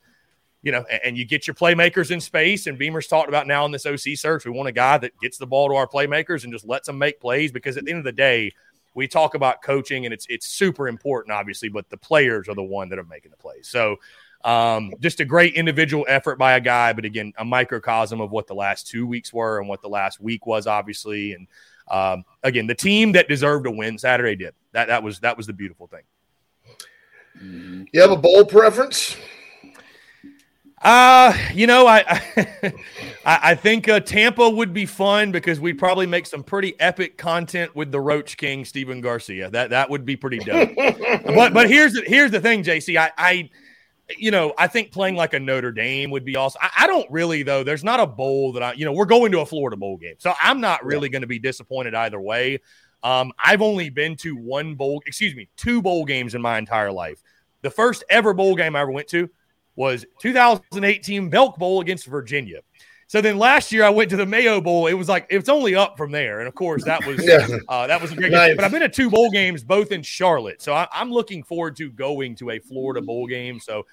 you know, and, and you get your playmakers in space. And Beamer's talked about now in this OC search, we want a guy that gets the ball to our playmakers and just lets them make plays because at the end of the day, we talk about coaching and it's it's super important, obviously, but the players are the one that are making the plays. So um, just a great individual effort by a guy, but again, a microcosm of what the last two weeks were and what the last week was, obviously. And um, again, the team that deserved to win Saturday did. That that was that was the beautiful thing. You have a bowl preference? Uh, you know, I I, I think uh, Tampa would be fun because we'd probably make some pretty epic content with the Roach King, Stephen Garcia. That that would be pretty dope. but but here's the, here's the thing, JC. I, I you know I think playing like a Notre Dame would be awesome. I, I don't really though. There's not a bowl that I you know we're going to a Florida bowl game, so I'm not really going to be disappointed either way. Um, I've only been to one bowl, excuse me, two bowl games in my entire life. The first ever bowl game I ever went to was 2018 Belk Bowl against Virginia. So then last year I went to the Mayo Bowl. It was like it's only up from there, and of course that was Yeah. uh, that was a great Nice. But I've been to two bowl games, both in Charlotte. So I, I'm looking forward to going to a Florida bowl game. So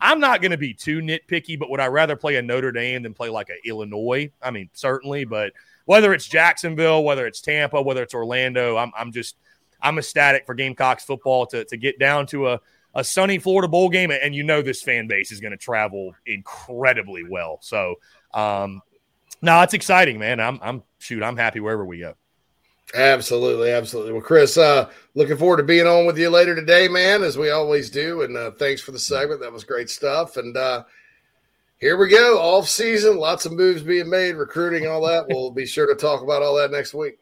I'm not going to be too nitpicky, but would I rather play a Notre Dame than play like a Illinois? I mean, certainly, but whether it's Jacksonville, whether it's Tampa, whether it's Orlando, I'm I'm just I'm ecstatic for Gamecocks football to to get down to a a sunny Florida bowl game, and you know this fan base is going to travel incredibly well. So, um, no, it's exciting, man. I'm I'm shoot, I'm happy wherever we go. Absolutely, absolutely. Well, Chris, uh, looking forward to being on with you later today, man, as we always do. And uh, thanks for the segment. That was great stuff. And uh, here we go, off season, lots of moves being made, recruiting, all that. We'll be sure to talk about all that next week.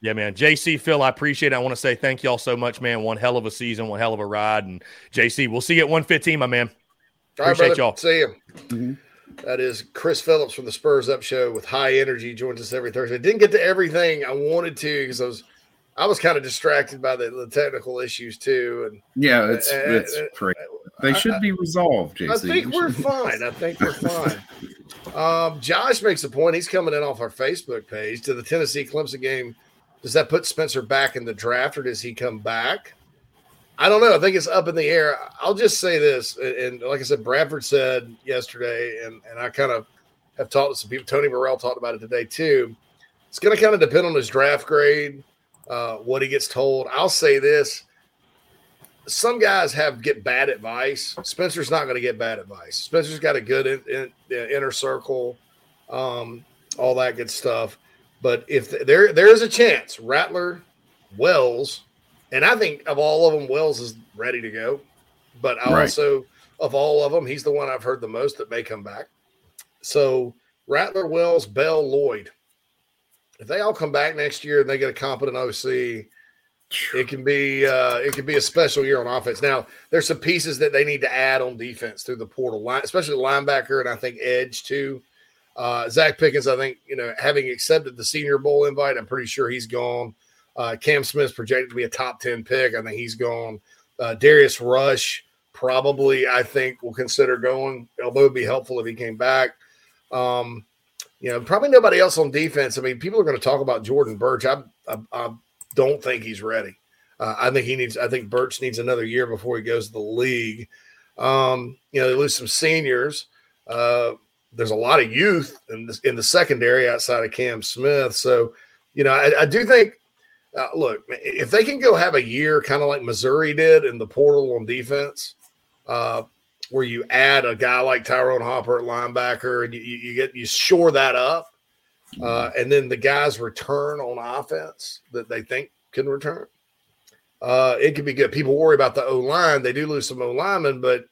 Yeah, man. JC, Phil, I appreciate it. I want to say thank y'all so much, man. One hell of a season, one hell of a ride. And JC, we'll see you at 115, my man. All right, Appreciate brother. y'all. See you. That is Chris Phillips from the Spurs Up Show with high energy. Joins us every Thursday. Didn't get to everything I wanted to because I was I was kind of distracted by the, the technical issues too. And Yeah, it's Uh, it's uh, pretty. They should be resolved, JC. I think we're fine. I think we're fine. Um, Josh makes a point. He's coming in off our Facebook page to the Tennessee Clemson game. Does that put Spencer back in the draft, or does he come back? I don't know. I think it's up in the air. I'll just say this, and, like I said, Bradford said yesterday, and and I kind of have talked to some people. Tony Morrell talked about it today too. It's going to kind of depend on his draft grade, uh, what he gets told. I'll say this: some guys have get bad advice. Spencer's not going to get bad advice. Spencer's got a good in, in, inner circle, um, all that good stuff. But if there there is a chance, Rattler, Wells, and I think of all of them, Wells is ready to go. But I Right. also of all of them, he's the one I've heard the most that may come back. So Rattler, Wells, Bell, Lloyd. If they all come back next year and they get a competent OC, it can be uh, it can be a special year on offense. Now there's some pieces that they need to add on defense through the portal line, especially linebacker and I think edge too. Uh, Zacch Pickens, I think you know, having accepted the Senior Bowl invite, I'm pretty sure he's gone. Uh, Cam Smith's projected to be a top ten pick. I think he's gone. Uh, Darius Rush probably I think will consider going, although it'd be helpful if he came back. Um, you know, probably nobody else on defense. I mean, people are going to talk about Jordan Burch. I, I, I don't think he's ready. Uh, I think he needs. I think Burch needs another year before he goes to the league. Um, you know, they lose some seniors. Uh, there's a lot of youth in the, in the secondary outside of Cam Smith. So, you know, I, I do think. Uh, look, if they can go have a year kind of like Missouri did in the portal on defense, uh, where you add a guy like Ty'Ron Hopper at linebacker and you, you get you shore that up, uh, and then the guys return on offense that they think can return. Uh, it could be good. People worry about the O line. They do lose some O linemen, but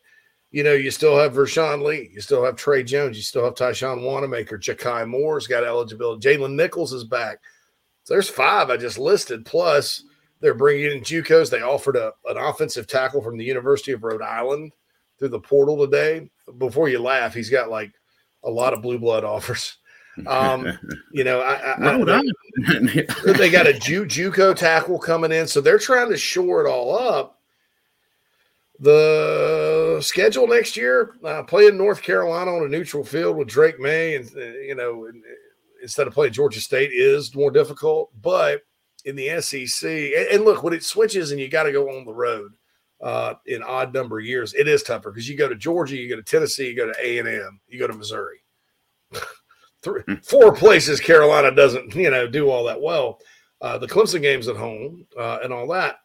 you know, you still have Vershon Lee, you still have Trey Jones, you still have Tyshawn Wannamaker, Jakai Moore's got eligibility, Jalen Nichols is back. So there's five I just listed. Plus, they're bringing in JUCOs. They offered a, an offensive tackle from the University of Rhode Island through the portal today. Before you laugh, he's got like a lot of blue blood offers. Um, you know, I, I, I- Island. they got a Ju- JUCO tackle coming in, so they're trying to shore it all up. The schedule next year, uh, playing North Carolina on a neutral field with Drake Maye, and uh, you know, and, uh, instead of playing Georgia State is more difficult. But in the SEC, and, and look, when it switches and you got to go on the road uh, in odd number of years, it is tougher because you go to Georgia, you go to Tennessee, you go to A and M, you go to Missouri. Three, four places Carolina doesn't, you know, do all that well. Uh, the Clemson games at home uh, and all that,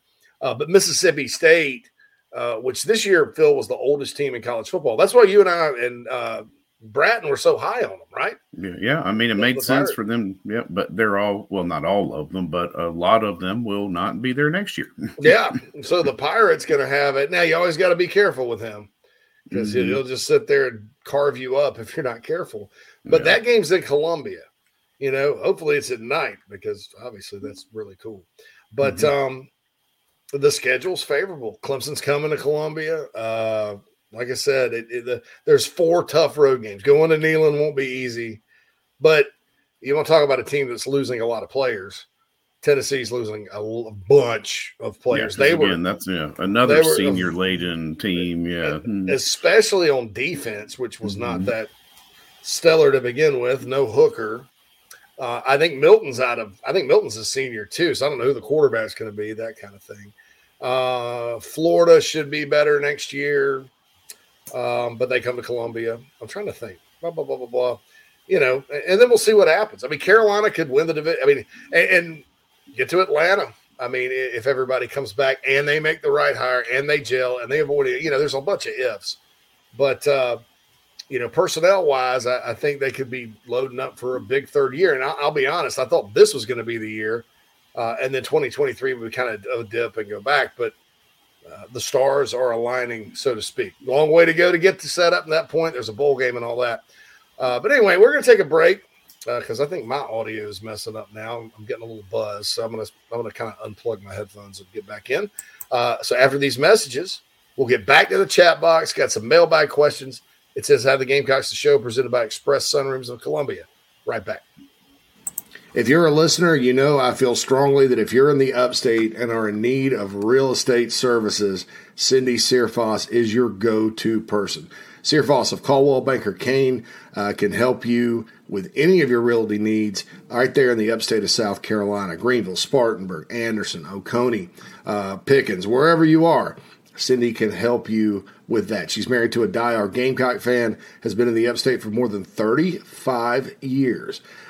uh, but Mississippi State, uh, which this year Phil was the oldest team in college football. That's why you and I and uh, Bratton were so high on them, right? Yeah, yeah, I mean, it made sense for them. Yeah, but they're all well, not all of them, but a lot of them will not be there next year. Yeah. so the Pirates going to have it. Now you always got to be careful with him because Mhm. he'll just sit there and carve you up if you're not careful. But Yeah. that game's in Columbia. You know, hopefully it's at night because obviously that's really cool. But um the schedule's favorable. Clemson's coming to Columbia. Uh like I said, it, it, the, there's four tough road games. Going to Neyland won't be easy, but you want to talk about a team that's losing a lot of players. Tennessee's losing a l- bunch of players. Yeah, they were that's yeah, another were- senior laden team. Yeah, Hmm. especially on defense, which was not Mhm. that stellar to begin with. No hooker. Uh, I think Milton's out of. I think Milton's a senior too, so I don't know who the quarterback's going to be. That kind of thing. Uh, Florida should be better next year, um, but they come to Columbia. I'm trying to think. Blah blah blah blah blah. You know, and, then we'll see what happens. I mean, Carolina could win the division. I mean, and, and get to Atlanta. I mean, if everybody comes back and they make the right hire and they gel and they avoid it, you know, there's a bunch of ifs. But uh, you know, personnel wise, I, I think they could be loading up for a big third year. And I'll, I'll be honest, I thought this was going to be the year, uh, and then 2023 would kind of dip and go back. But uh, the stars are aligning, so to speak. Long way to go to get to set up. At that point, there's a bowl game and all that. Uh, but anyway, we're going to take a break because I think my audio is messing up now. I'm getting a little buzz, so I'm going to I'm going to kind of unplug my headphones and get back in. Uh, so after these messages, we'll get back to the chat box. Got some mailbag questions. It says "How the Gamecocks the show presented by Express Sunrooms of Columbia." Right back. If you're a listener, you know I feel strongly that if you're in the upstate and are in need of real estate services, Cindy Searfoss is your go to person. Searfoss of Coldwell Banker Caine uh, can help you with any of your realty needs right there in the upstate of South Carolina, Greenville, Spartanburg, Anderson, Oconee, uh, Pickens, wherever you are. Cindy can help you with that. She's married to a die-hard Gamecock fan, has been in the upstate for more than 35 years.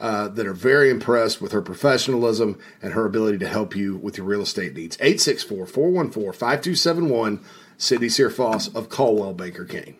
uh, that are very impressed with her professionalism and her ability to help you with your real estate needs. 864 414 5271, Cindy Searfoss of Coldwell Banker Caine.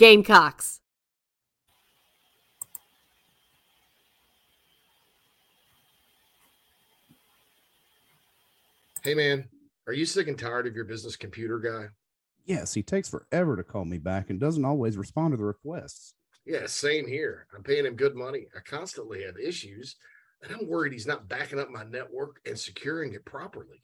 Gamecocks. Hey, man, are you sick and tired of your business computer guy? Yes, he takes forever to call me back and doesn't always respond to the requests. Yeah, same here. I'm paying him good money. I constantly have issues, and I'm worried he's not backing up my network and securing it properly.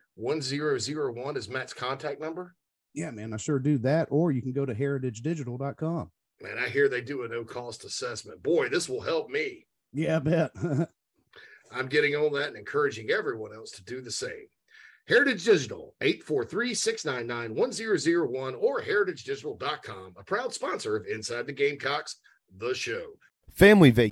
1001 is Matt's contact number? Yeah, man, I sure do that. Or you can go to heritagedigital.com. Man, I hear they do a no cost assessment. Boy, this will help me. Yeah, I bet. I'm getting on that and encouraging everyone else to do the same. Heritage Digital, 843-699-1001 or heritagedigital.com, a proud sponsor of Inside the Gamecocks, the show. Family vac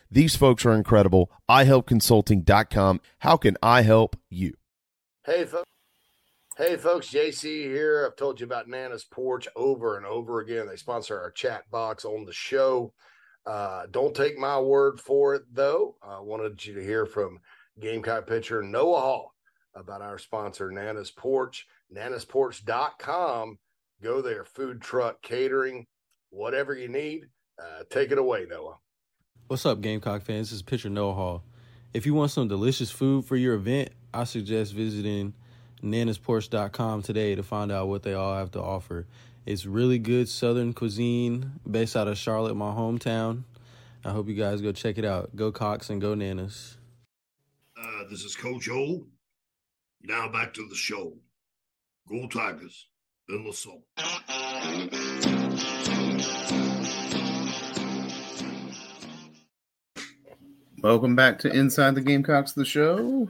These folks are incredible. iHelpConsulting.com. How can I help you? Hey, folks. Hey, folks. JC here. I've told you about Nana's Porch over and over again. They sponsor our chat box on the show. Uh, don't take my word for it, though. I wanted you to hear from Gamecock pitcher Noah Hall about our sponsor, Nana's Porch. Nana'sPorch.com. Go there. Food truck, catering, whatever you need. Uh, take it away, Noah. What's up, Gamecock fans? This is pitcher Noah Hall. If you want some delicious food for your event, I suggest visiting nanasporch.com today to find out what they all have to offer. It's really good southern cuisine based out of Charlotte, my hometown. I hope you guys go check it out. Go Cox and go Nanas. Uh, this is Coach O. Now back to the show. Go Tigers in the soul. Welcome back to Inside the Gamecocks, the show.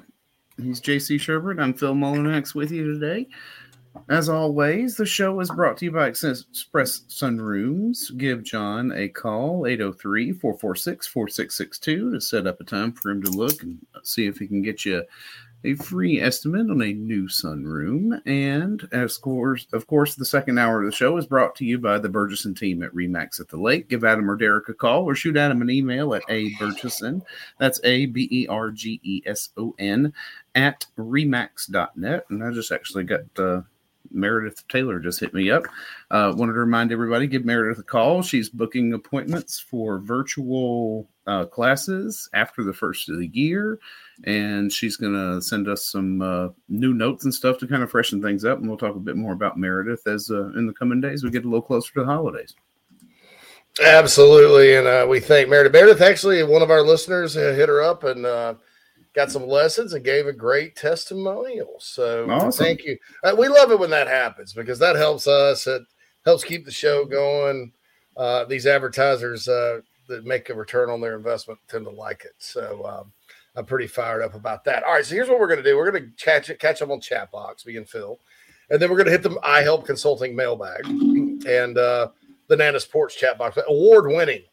He's JC Shurburtt. I'm Phil Mullinax with you today. As always, the show is brought to you by Express Sunrooms. Give John a call, 803 446 4662, to set up a time for him to look and see if he can get you a free estimate on a new sunroom. And as course, of course, the second hour of the show is brought to you by the Bergeson team at Remax at the Lake. Give Adam or Derek a call or shoot Adam an email at a Bergeson. That's a b e r g e s o n at remax.net. And I just actually got uh, Meredith Taylor just hit me up. Uh, wanted to remind everybody give Meredith a call. She's booking appointments for virtual uh, classes after the first of the year, and she's going to send us some uh, new notes and stuff to kind of freshen things up. And we'll talk a bit more about Meredith as uh, in the coming days we get a little closer to the holidays. Absolutely, and uh, we thank Meredith. Meredith, actually, one of our listeners uh, hit her up and uh, got some lessons and gave a great testimonial. So Awesome. thank you. Uh, we love it when that happens because that helps us. It helps keep the show going. Uh, these advertisers uh, that make a return on their investment tend to like it. So um, I'm pretty fired up about that. All right, so here's what we're going to do. We're going to catch it, catch up on chat box, me and Phil, and then we're going to hit the I Help Consulting mailbag and uh, the Nana's Porch chat box. Award winning,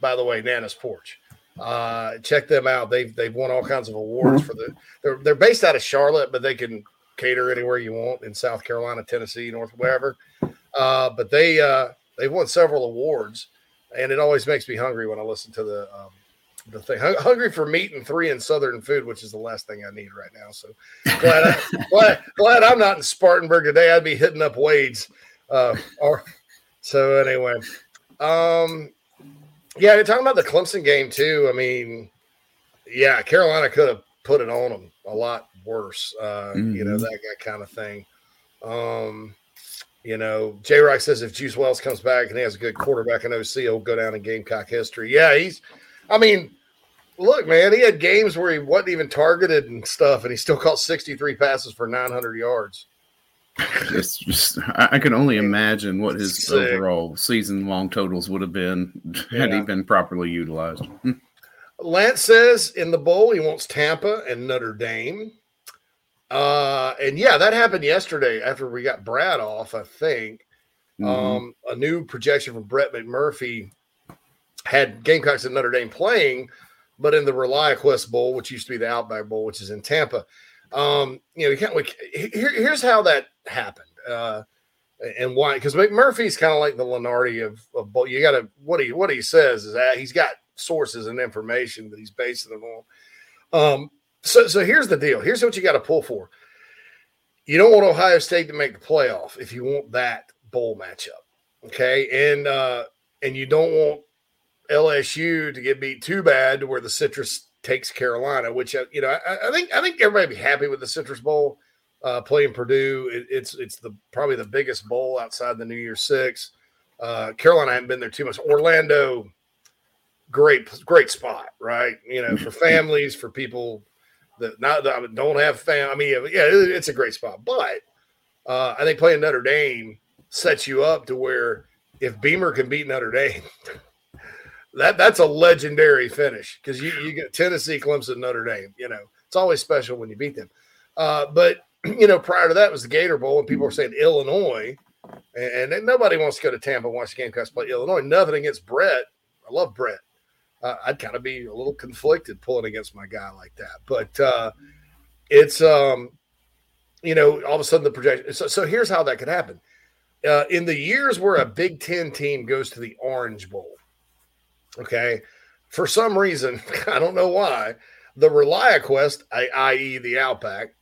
by the way, Nana's Porch. Uh, check them out. They've they've won all kinds of awards for the. They're they're based out of Charlotte, but they can cater anywhere you want in South Carolina, Tennessee, North wherever. Uh, but they uh, they've won several awards, and it always makes me hungry when I listen to the um, the thing. Hun- hungry for meat and three and Southern food, which is the last thing I need right now. So glad I, glad, glad I'm not in Spartanburg today. I'd be hitting up Wade's. Uh, or so anyway, um, yeah, you're talking about the Clemson game too. I mean, yeah, Carolina could have put it on them a lot worse. Uh, You know Mhm. that, that kind of thing. Um, you know, J. Rock says if Juice Wells comes back and he has a good quarterback in OC, he'll go down in Gamecock history. Yeah, he's. I mean, look, man, he had games where he wasn't even targeted and stuff, and he still caught 63 passes for 900 yards. It's just I, I can only imagine what his Sick. overall season long totals would have been had he been properly utilized. Lance says in the bowl he wants Tampa and Notre Dame. Uh, and yeah, that happened yesterday after we got Brad off, I think. Mhm. Um, a new projection from Brett McMurphy had Gamecocks and Notre Dame playing, but in the ReliaQuest Bowl, which used to be the Outback Bowl, which is in Tampa. Um, you know, you can't. We, here, here's how that happened, uh, and why? Because McMurphy's kind of like the Lunardi of, of. You got to what he what he says is that he's got sources and information that he's basing it on. Um, so so here's the deal. Here's what you got to pull for. You don't want Ohio State to make the playoff if you want that bowl matchup. Okay. And uh and you don't want LSU to get beat too bad to where the citrus takes Carolina, which uh, you know, I, I think I think everybody be happy with the Citrus Bowl uh playing Purdue. It, it's it's the probably the biggest bowl outside the New Year Six. Uh Carolina hadn't been there too much. Orlando, great great spot, right? You know, for families, for people that not that don't have fam. I mean, yeah, it- it's a great spot, but uh, I think playing Notre Dame sets you up to where if Beamer can beat Notre Dame, that that's a legendary finish because you you get Tennessee, Clemson, Notre Dame. You know, it's always special when you beat them. Uh, but you know, prior to that was the Gator Bowl, and people were saying Illinois, and, and nobody wants to go to Tampa and watch the Gamecocks play Illinois. Nothing against Brett. I love Brett. Uh, I'd kind of be a little conflicted pulling against my guy like that, but uh, it's um, you know, all of a sudden the projection. So, so here's how that could happen. Uh, in the years where a Big Ten team goes to the Orange Bowl, okay, for some reason, I don't know why, the ReliaQuest, i.e., the Outback,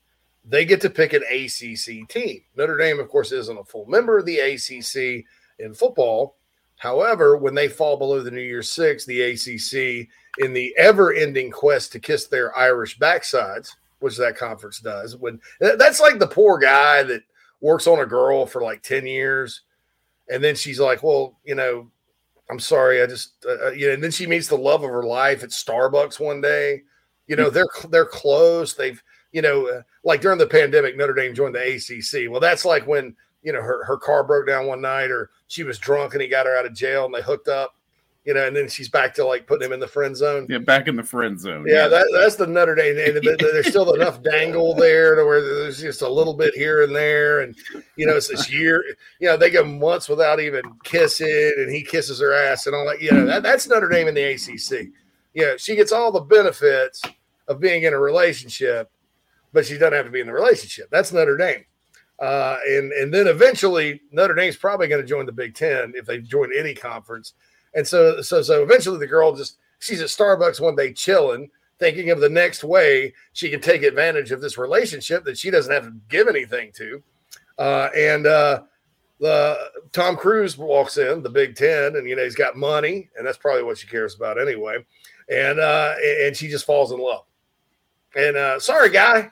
they get to pick an ACC team. Notre Dame, of course, isn't a full member of the ACC in football. However, when they fall below the New Year's Six, the ACC, in the ever-ending quest to kiss their Irish backsides, which that conference does, when that's like the poor guy that works on a girl for like ten years, and then she's like, "Well, you know, I'm sorry, I just, uh, uh," you know," and then she meets the love of her life at Starbucks one day. You know, they're they're close. They've, you know, uh, like during the pandemic, Notre Dame joined the ACC. Well, that's like when you know her her car broke down one night, or she was drunk and he got her out of jail, and they hooked up. You know, and then she's back to like putting him in the friend zone. Yeah, back in the friend zone. Yeah, that, that's the Notre Dame. And th- th- there's still enough dangle there to where there's just a little bit here and there. And, you know, it's this year, you know, they go months without even kissing and he kisses her ass and all that. You know, that, that's Notre Dame in the ACC. Yeah, she gets all the benefits of being in a relationship, but she doesn't have to be in the relationship. That's Notre Dame. Uh, and, and then eventually Notre Dame's probably going to join the Big Ten if they join any conference. And so, so, so eventually the girl just, she's at Starbucks one day chilling, thinking of the next way she can take advantage of this relationship that she doesn't have to give anything to. Uh, and uh, the Tom Cruise walks in the Big Ten, and you know he's got money, and that's probably what she cares about anyway. And uh, and she just falls in love. And uh, sorry, guy.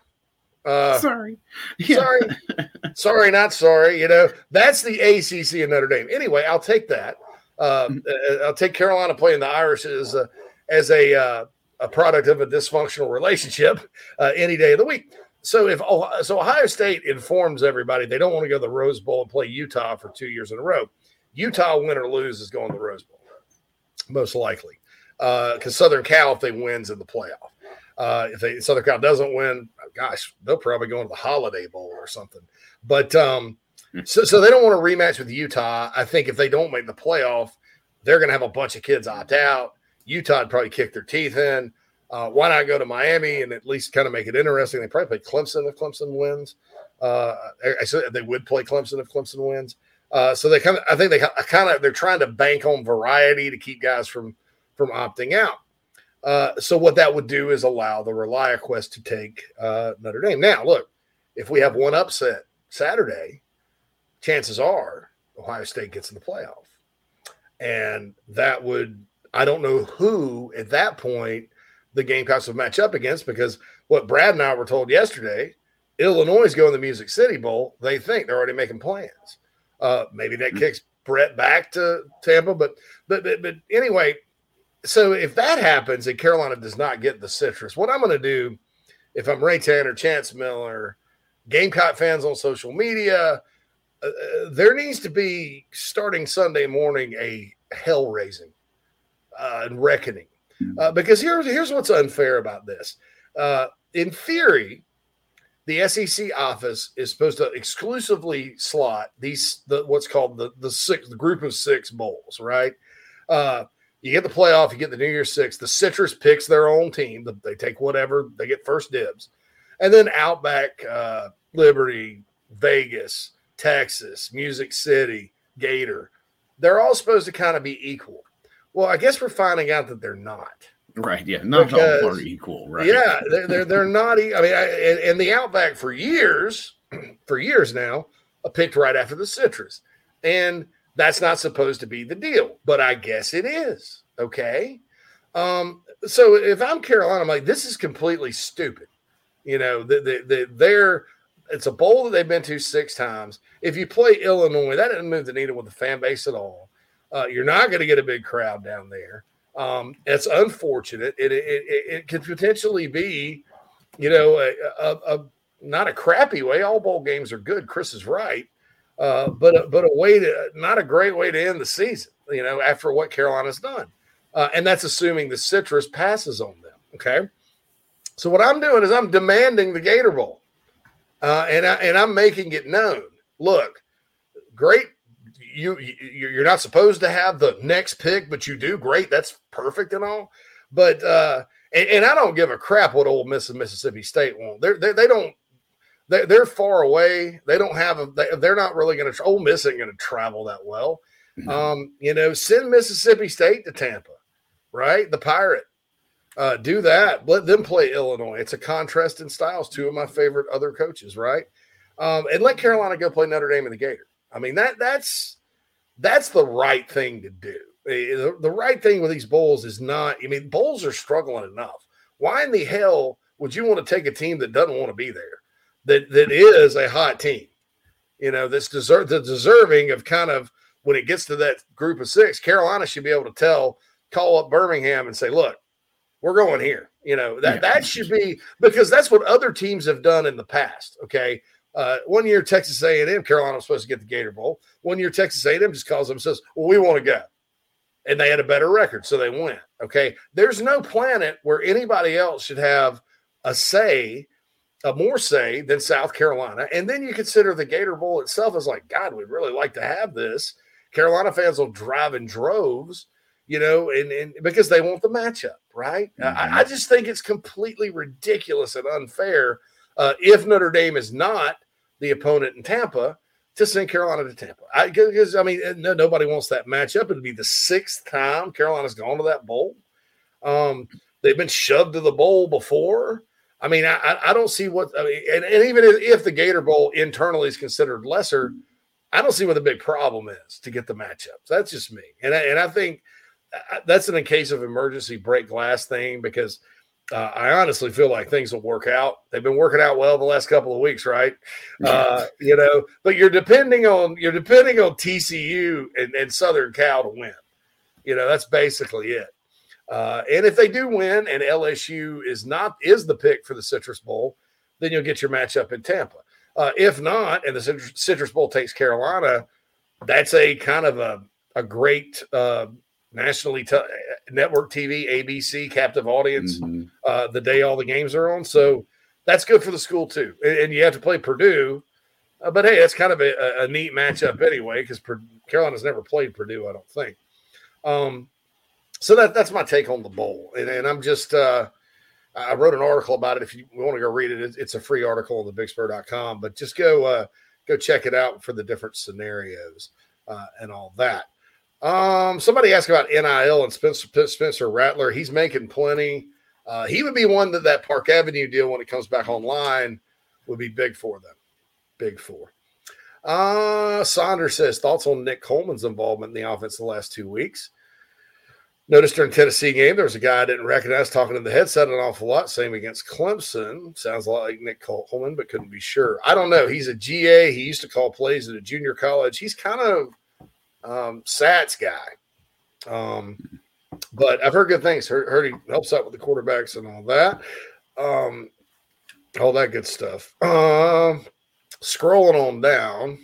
Uh, sorry, sorry, sorry, not sorry. You know that's the ACC and Notre Dame. Anyway, I'll take that. Uh, I'll take Carolina playing the Irish as a, as a uh, a product of a dysfunctional relationship uh, any day of the week. So if so, Ohio State informs everybody they don't want to go to the Rose Bowl and play Utah for two years in a row. Utah, win or lose, is going to the Rose Bowl, most likely, because uh, Southern Cal, if they wins in the playoff, uh, if they Southern Cal doesn't win, gosh, they'll probably go into the Holiday Bowl or something. But um, hmm. so so they don't want to rematch with Utah. I think if they don't make the playoff, they're going to have a bunch of kids opt out. Utah would probably kick their teeth in. Uh, why not go to Miami and at least kind of make it interesting? They probably play Clemson if Clemson wins. Uh, I said they would play Clemson if Clemson wins. Uh, so they kind of, I think they kind of, they're trying to bank on variety to keep guys from from opting out. Uh, so what that would do is allow the ReliaQuest to take uh, Notre Dame. Now, look, if we have one upset Saturday, chances are Ohio State gets in the playoff, and that would I don't know who at that point the Gamecocks will match up against because what Brad and I were told yesterday, Illinois is going to the Music City Bowl. They think they're already making plans. Uh, maybe that hmm. kicks Brett back to Tampa, but but but, but anyway. So if that happens and Carolina does not get the citrus, what I'm going to do, if I'm Ray Tanner, Chance Miller, Gamecock fans on social media, uh, uh there needs to be starting Sunday morning a hell raising uh, and reckoning. Uh, because here's here's what's unfair about this. Uh, in theory, the SEC office is supposed to exclusively slot these the what's called the the six the group of six bowls, right? Uh, you get the playoff, you get the New Year's Six. The Citrus picks their own team. They take whatever they get first dibs, and then Outback, uh, Liberty, Vegas, Texas, Music City, Gator. They're all supposed to kind of be equal. Well, I guess we're finding out that they're not. Right. Yeah. Not because, all are equal. Right. Yeah. They're they're, they're not. I mean, I, and, and, the Outback for years, for years now, picked right after the citrus, and that's not supposed to be the deal, but I guess it is. Okay. Um. So if I'm Carolina, I'm like, this is completely stupid. You know, the, the, the, they're it's a bowl that they've been to six times. If you play Illinois, that doesn't move the needle with the fan base at all. Uh, you're not going to get a big crowd down there. Um, it's unfortunate. It, it, it, it, could potentially be, you know, a, a, a, not a crappy way. All bowl games are good. Chris is right, uh, but a, but a way to not a great way to end the season. You know, after what Carolina's done, uh, and that's assuming the citrus passes on them. Okay, so what I'm doing is I'm demanding the Gator Bowl, uh, and I, and I'm making it known. Look, great you you're not supposed to have the next pick, but you do. Great, that's perfect and all. But uh, and, and I don't give a crap what Ole Miss and Mississippi State want. They're, they they don't. They're, they're far away. They don't have a. They, are not really going to. Ole Miss ain't going to travel that well. Mm-hmm. Um, you know, send Mississippi State to Tampa, right? The Pirate. Uh, do that. Let them play Illinois. It's a contrast in styles. Two of my favorite other coaches, right? Um, and let Carolina go play Notre Dame and the Gator. I mean that that's that's the right thing to do. The, the right thing with these bowls is not, I mean, bowls are struggling enough. Why in the hell would you want to take a team that doesn't want to be there, that that is a hot team, you know, that's deserve the deserving of kind of when it gets to that group of six, Carolina should be able to tell, call up Birmingham and say, look, we're going here. You know, that, yeah. that should be because that's what other teams have done in the past. Okay. Uh, one year, Texas A&M, Carolina was supposed to get the Gator Bowl. One year, Texas A&M just calls them and says, "Well, we want to go," and they had a better record, so they went. Okay, there's no planet where anybody else should have a say, a more say than South Carolina. And then you consider the Gator Bowl itself as like, God, we'd really like to have this. Carolina fans will drive in droves, you know, and, and because they want the matchup, right? Mm-hmm. I, I, just think it's completely ridiculous and unfair. Uh, if Notre Dame is not the opponent in Tampa to send Carolina to Tampa. Because I, I, mean, no, nobody wants that matchup. It'd be the sixth time Carolina's gone to that bowl. Um, they've been shoved to the bowl before. I mean, I, I don't see what. I mean, and, and even if the Gator Bowl internally is considered lesser, I don't see what the big problem is to get the matchups. That's just me, and I, and I think uh, that's in a case of emergency break glass thing because uh, I honestly feel like things will work out. They've been working out well the last couple of weeks, right? Uh, you know, but you're depending on you're depending on TCU and, and Southern Cal to win. You know, that's basically it. Uh, and if they do win and LSU is not is the pick for the Citrus Bowl, then you'll get your matchup in Tampa. Uh, if not, and the Citrus, Citrus Bowl takes Carolina, that's a kind of a a great uh, nationally t- network TV, ABC captive audience Mhm. uh, the day all the games are on. So that's good for the school too. And, and you have to play Purdue, uh, but hey, that's kind of a, a neat matchup anyway because Carolina's never played Purdue, I don't think. Um, so that that's my take on the bowl, and, and I'm just uh, I wrote an article about it. If you want to go read it, it's, a free article on the bigspur.com, but just go uh, go check it out for the different scenarios uh, and all that. Um, somebody asked about NIL and Spencer Spencer Rattler. He's making plenty. Uh, he would be one that that Park Avenue deal when it comes back online would be big for them. Big for. Uh, Saunders says thoughts on Nick Coleman's involvement in the offense the last two weeks. Noticed during Tennessee game, there was a guy I didn't recognize talking in the headset an awful lot. Same against Clemson. Sounds a lot like Nick Coleman, but couldn't be sure. I don't know. He's a GA. He used to call plays at a junior college. He's kind of um, Sats guy. Um, but I've heard good things. Heard, heard he helps out with the quarterbacks and all that. Um, all that good stuff. Um, scrolling on down.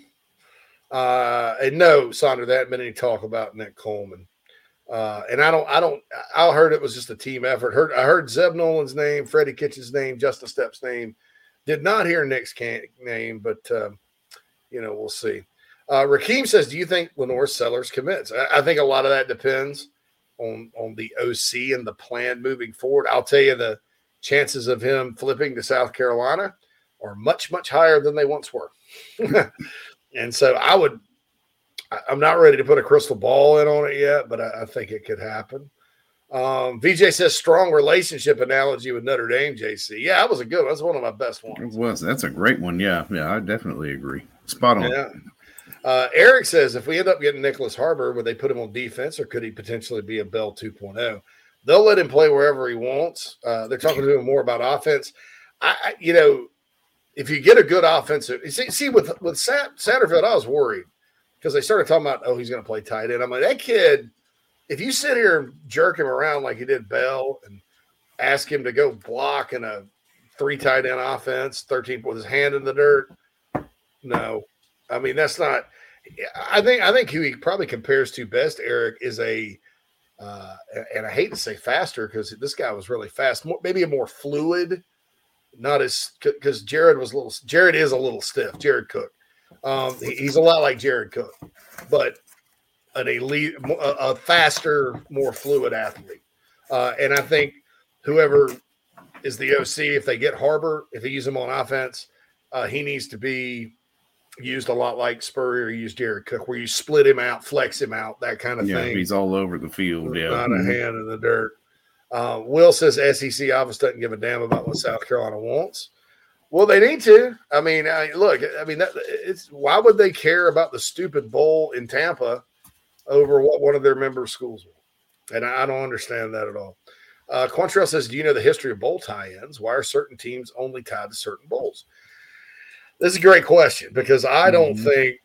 Uh, and no, Sandra, that been any talk about Nick Coleman. Uh, and I don't, I don't, I heard it was just a team effort. Heard, I heard Zeb Noland's name, Freddie Kitchen's name, Justin Stepp's name. Did not hear Nick's can- name, but uh, you know, we'll see. Uh, says, "Do you think LaNorris Sellers commits?" I, I think a lot of that depends on on the OC and the plan moving forward. I'll tell you, the chances of him flipping to South Carolina are much much higher than they once were. and so I would I'm not ready to put a crystal ball in on it yet, but I, I think it could happen. Um, VJ says strong relationship analogy with Notre Dame, JC. Yeah, that was a good one. That's one of my best ones. It was. That's a great one. Yeah. Yeah. I definitely agree. Spot on. Yeah. Uh, Eric says if we end up getting Nyckoles Harbor, would they put him on defense or could he potentially be a Bell 2.0? They'll let him play wherever he wants. Uh, they're talking to him more about offense. I, I you know, if you get a good offensive, see, see with with Sat, Satterfield, I was worried because they started talking about, oh, he's going to play tight end. I'm like, that kid, if you sit here and jerk him around like you did Bell and ask him to go block in a three tight end offense, 13 with his hand in the dirt, no. I mean, that's not. I think I think who he probably compares to best, Eric, is a, uh, and I hate to say faster because this guy was really fast, more, maybe a more fluid, not as because Jared was a little. Jared is a little stiff. Jared Cook, um, he's a lot like Jared Cook, but an elite, a, a faster, more fluid athlete. Uh, and I think whoever is the OC, if they get Harbor, if they use him on offense, uh, he needs to be used a lot like Spurrier used Jared Cook, where you split him out, flex him out, that kind of Yeah. thing. He's all over the field. Yeah. Not a Mhm. hand in the dirt. Uh, Will says SEC office doesn't give a damn about what South Carolina wants. Well, they need to. I mean, I, look, I mean, that, it's why would they care about the stupid bowl in Tampa over what one of their member schools want? And I, I don't understand that at all. Uh, Quantrell says, "Do you know the history of bowl tie-ins? Why are certain teams only tied to certain bowls?" This is a great question because I don't Mhm. think,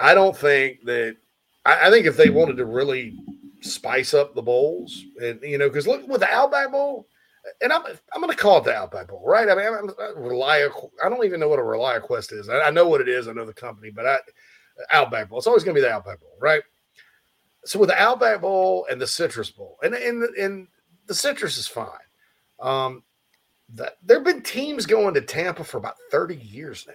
I don't think that, I, I think if they wanted to really spice up the bowls, and you know, because look with the Outback Bowl, and I'm I'm going to call it the Outback Bowl, right? I mean, I'm, I'm Relia, I don't even know what a Relia Quest is. I, I know what it is. I know the company, but I Outback Bowl. It's always going to be the Outback Bowl, right? So with the Outback Bowl and the Citrus Bowl, and and and the Citrus is fine. Um, that there have been teams going to Tampa for about 30 years now.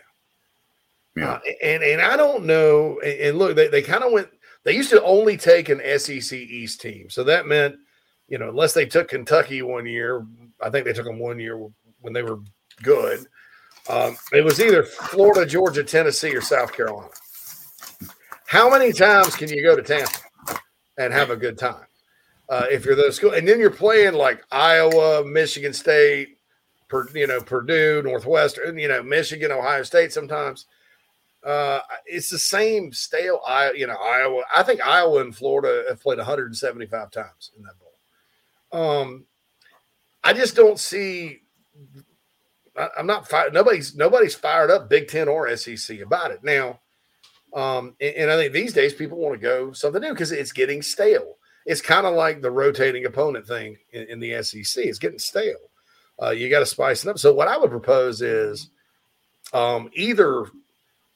Yeah. Uh, and and I don't know. And, and look, they, they kind of went. They used to only take an SEC East team, so that meant, you know, unless they took Kentucky one year, I think they took them one year when they were good. Um, it was either Florida, Georgia, Tennessee, or South Carolina. How many times can you go to Tampa and have a good time uh, if you're those school? And then you're playing like Iowa, Michigan State, per, you know, Purdue, Northwestern, you know, Michigan, Ohio State. Sometimes uh, it's the same stale. I, you know, Iowa. I think Iowa and Florida have played 175 times in that bowl. Um, I just don't see. I, I'm not fired. Nobody's nobody's fired up Big Ten or SEC about it now Um, and, and I think these days people want to go something new because it's getting stale. It's kind of like the rotating opponent thing in, in the SEC. It's getting stale. Uh, you got to spice it up. So what I would propose is um, either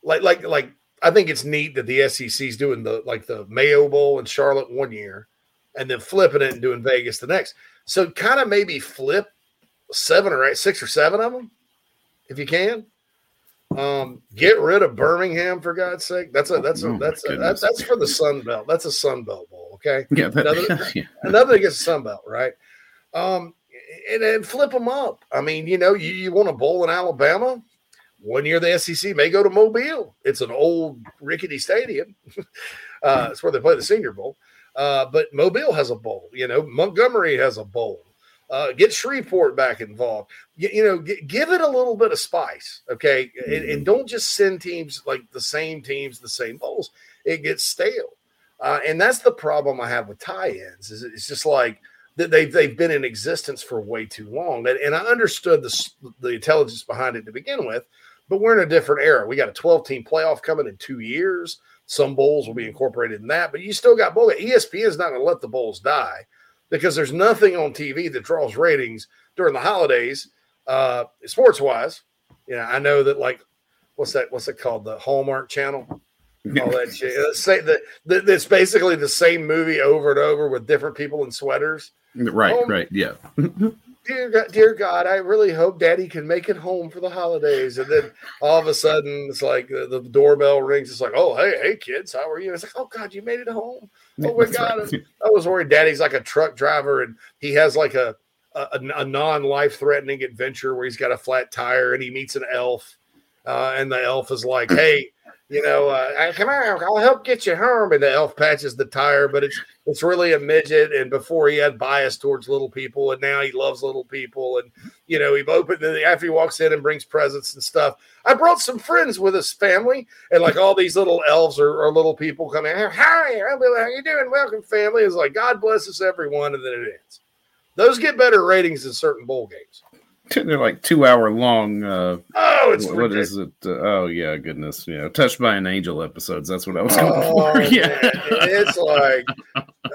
like like like I think it's neat that the SEC's doing the like the Mayo Bowl in Charlotte one year, and then flipping it and doing Vegas the next. So kind of maybe flip seven or eight, six or seven of them, if you can. Um, get rid of Birmingham for God's sake. That's a that's a Oh, that's a, that's that's for the Sun Belt. That's a Sun Belt bowl. Okay. Yeah, that- Another, yeah. another against the Sun Belt, right? Um, and then flip them up. I mean, you know, you, you want a bowl in Alabama. One year the SEC may go to Mobile. It's an old rickety stadium. uh, it's where they play the Senior Bowl. Uh, but Mobile has a bowl. You know, Montgomery has a bowl. Uh, get Shreveport back involved. You, you know, g- give it a little bit of spice, okay? And, and don't just send teams like the same teams, the same bowls. It gets stale, uh, and that's the problem I have with tie-ins. Is it's just like that they've they've been in existence for way too long, and, and I understood the the intelligence behind it to begin with, but we're in a different era. We got a 12-team playoff coming in two years. Some bowls will be incorporated in that, but you still got bowl. ESPN is not going to let the bowls die because there's nothing on TV that draws ratings during the holidays, uh, sports wise. You know, I know that like what's that? What's it called? The Hallmark Channel. All that shit. Say that that- that's basically the same movie over and over with different people in sweaters. Right, right, yeah. Dear God, dear God, I really hope Daddy can make it home for the holidays. And then all of a sudden, it's like the, the doorbell rings. It's like, oh, hey, hey, kids, how are you? It's like, oh God, you made it home. Oh my That's God, right. I was worried. Daddy's like a truck driver, and he has like a a, a non-life threatening adventure where he's got a flat tire and he meets an elf, uh, and the elf is like, hey. You know, uh, come here, I'll help get you home. And the elf patches the tire, but it's it's really a midget. And before he had bias towards little people, and now he loves little people. And you know, he opened after he walks in and brings presents and stuff. I brought some friends with us, family, and like all these little elves or, or little people coming. Hi, how you doing? Welcome, family. It's like God bless us, everyone, and then it ends. Those get better ratings in certain bowl games. They're like two hour long. Uh, Oh, it's what is it? Uh, oh yeah, goodness, yeah. Touched by an Angel episodes. That's what I was going Oh, for. Yeah, it's like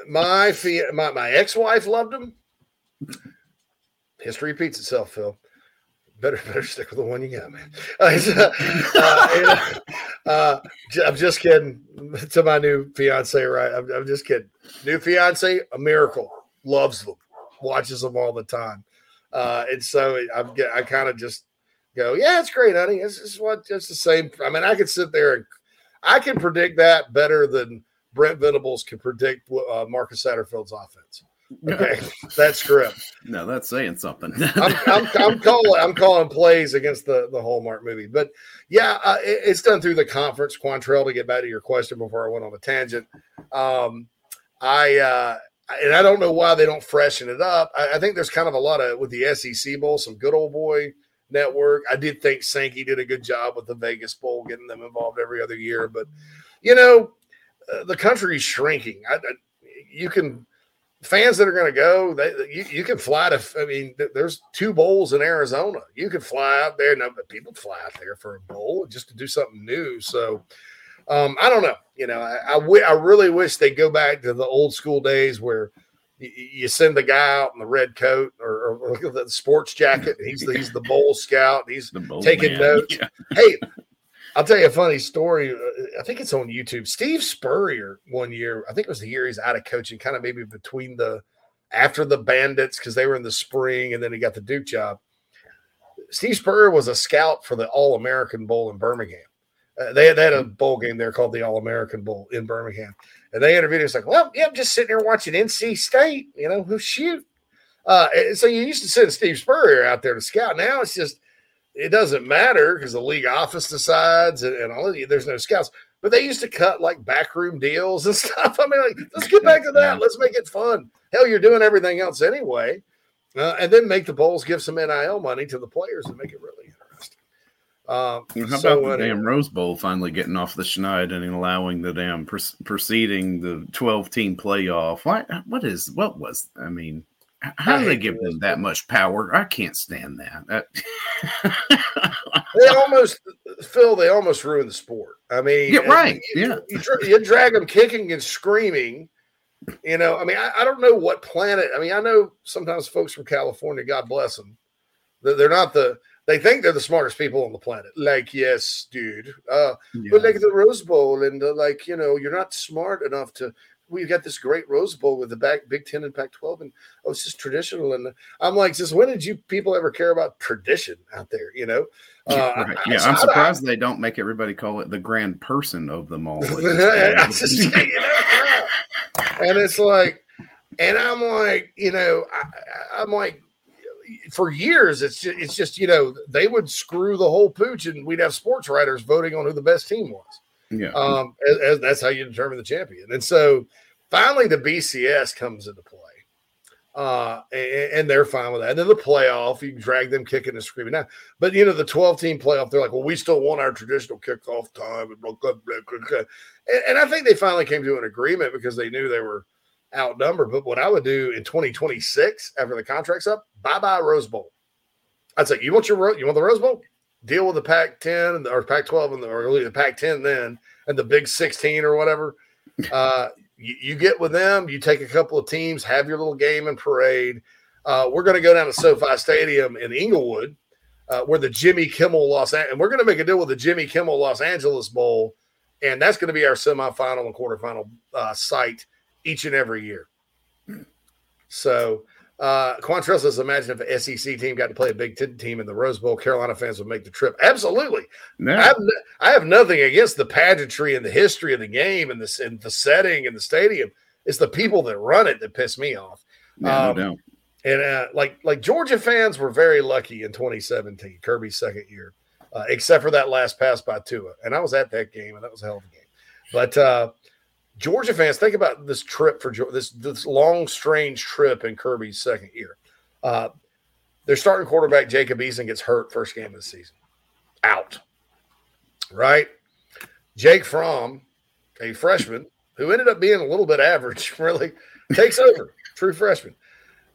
my my my ex wife loved them. History repeats itself, Phil. Better better stick with the one you got, man. Uh, uh, uh, uh, I'm just kidding. To my new fiance, right? I'm, I'm just kidding. New fiance, a miracle. Loves them, watches them all the time, uh, and so I'm I kind of just go, yeah, it's great, honey. It's just what it's the same. I mean, I could sit there and I can predict that better than Brent Venables can predict uh, Marcus Satterfield's offense. Okay, that script. no, that's saying something. I'm, I'm, I'm calling I'm calling plays against the the Hallmark movie, but yeah, uh, it- it's done through the conference. Quantrell, to get back to your question before I went on a tangent, um, I uh, and I don't know why they don't freshen it up. I, I think there's kind of a lot of with the SEC bowl, some good old boy network. I did think Sankey did a good job with the Vegas Bowl, getting them involved every other year, but you know, uh, the country's shrinking. I, I, you can fans that are going to go, they, you, you can fly to. I mean, th- there's two bowls in Arizona. You could fly out there. No, but people fly out there for a bowl just to do something new. So, um, I don't know. You know, I, I, really wish they go back to the old school days where y- you send the guy out in the red coat or, or the sports jacket. He's the, he's the bowl scout. He's bowl taking man. notes. Yeah. Hey, I'll tell you a funny story. Uh, I think it's on YouTube. Steve Spurrier one year, I think it was the year he's out of coaching, kind of maybe between the after the Bandits because they were in the spring, and then he got the Duke job. Steve Spurrier was a scout for the All American Bowl in Birmingham. Uh, they, had, they had a bowl game there called the All American Bowl in Birmingham, and they interviewed. He's like, "Well, yeah, I'm just sitting here watching NC State. You know, who shoot." Uh, so you used to send Steve Spurrier out there to scout. Now it's just it doesn't matter because the league office decides and, and all of there's no scouts. But they used to cut like backroom deals and stuff. I mean, like, let's get back to that. Let's make it fun. Hell, you're doing everything else anyway. Uh, and then make the bowls give some NIL money to the players and make it really interesting. Um, How so about the damn Rose Bowl finally getting off the schneid and allowing the damn pr- proceeding the twelve team playoff? What what is what was? I mean, how do they give them that much power? I can't stand that. They almost Phil, they almost ruined the sport. I mean, Yeah, right. You, Yeah. you, you drag them kicking and screaming. You know, I mean, I, I don't know what planet. I mean, I know sometimes folks from California, God bless them, they're not the. They think they're the smartest people on the planet. Like, yes, dude. Uh, But like the Rose Bowl, and uh, like you know, you're not smart enough to. We've got this great Rose Bowl with the back Big Ten and Pac-12, and oh, it's just traditional. And I'm like, just when did you people ever care about tradition out there? You know? Yeah, Uh, right. I- yeah, so I'm I- surprised they don't make everybody call it the grand person of them all. Just- you know, and it's like, and I'm like, you know, I, I- I'm like, for years, it's just, it's just, you know, they would screw the whole pooch, and we'd have sports writers voting on who the best team was. yeah. Um, as, as that's how you determine the champion. And so, finally, the BCS comes into play, uh, and, and they're fine with that. And then the playoff, you drag them kicking and screaming now. But you know, the 12 team playoff, they're like, well, we still want our traditional kickoff time. And, blah, blah, blah, blah, blah. and, and I think they finally came to an agreement because they knew they were outnumbered. But what I would do in 2026 after the contract's up, bye bye Rose Bowl. I'd say, you want your you want the Rose Bowl? Deal with the Pac-10 and the, or Pac-12 and the, or really the Pac-10 then and the Big 16 or whatever. Uh, you, you get with them. You take a couple of teams, have your little game and parade. Uh, we're going to go down to SoFi Stadium in Inglewood, uh, where the Jimmy Kimmel Los An- and we're going to make a deal with the Jimmy Kimmel Los Angeles Bowl, and that's going to be our semifinal and quarterfinal uh, site each and every year. So, uh, Quantrell says, imagine if an SEC team got to play a Big Ten team in the Rose Bowl, Carolina fans would make the trip. Absolutely. I, have I have nothing against the pageantry and the history of the game and the, and the setting and the stadium. It's the people that run it that piss me off. Yeah, Um, no doubt. And uh, like like Georgia fans were very lucky in 2017, Kirby's second year, uh, except for that last pass by Tua. And I was at that game, and that was a hell of a game. But uh, Georgia fans, think about this trip for this this long, strange trip in Kirby's second year. Uh, their starting quarterback Jacob Eason gets hurt first game of the season, out. Right, Jake Fromm, a freshman who ended up being a little bit average, really takes over. True freshman.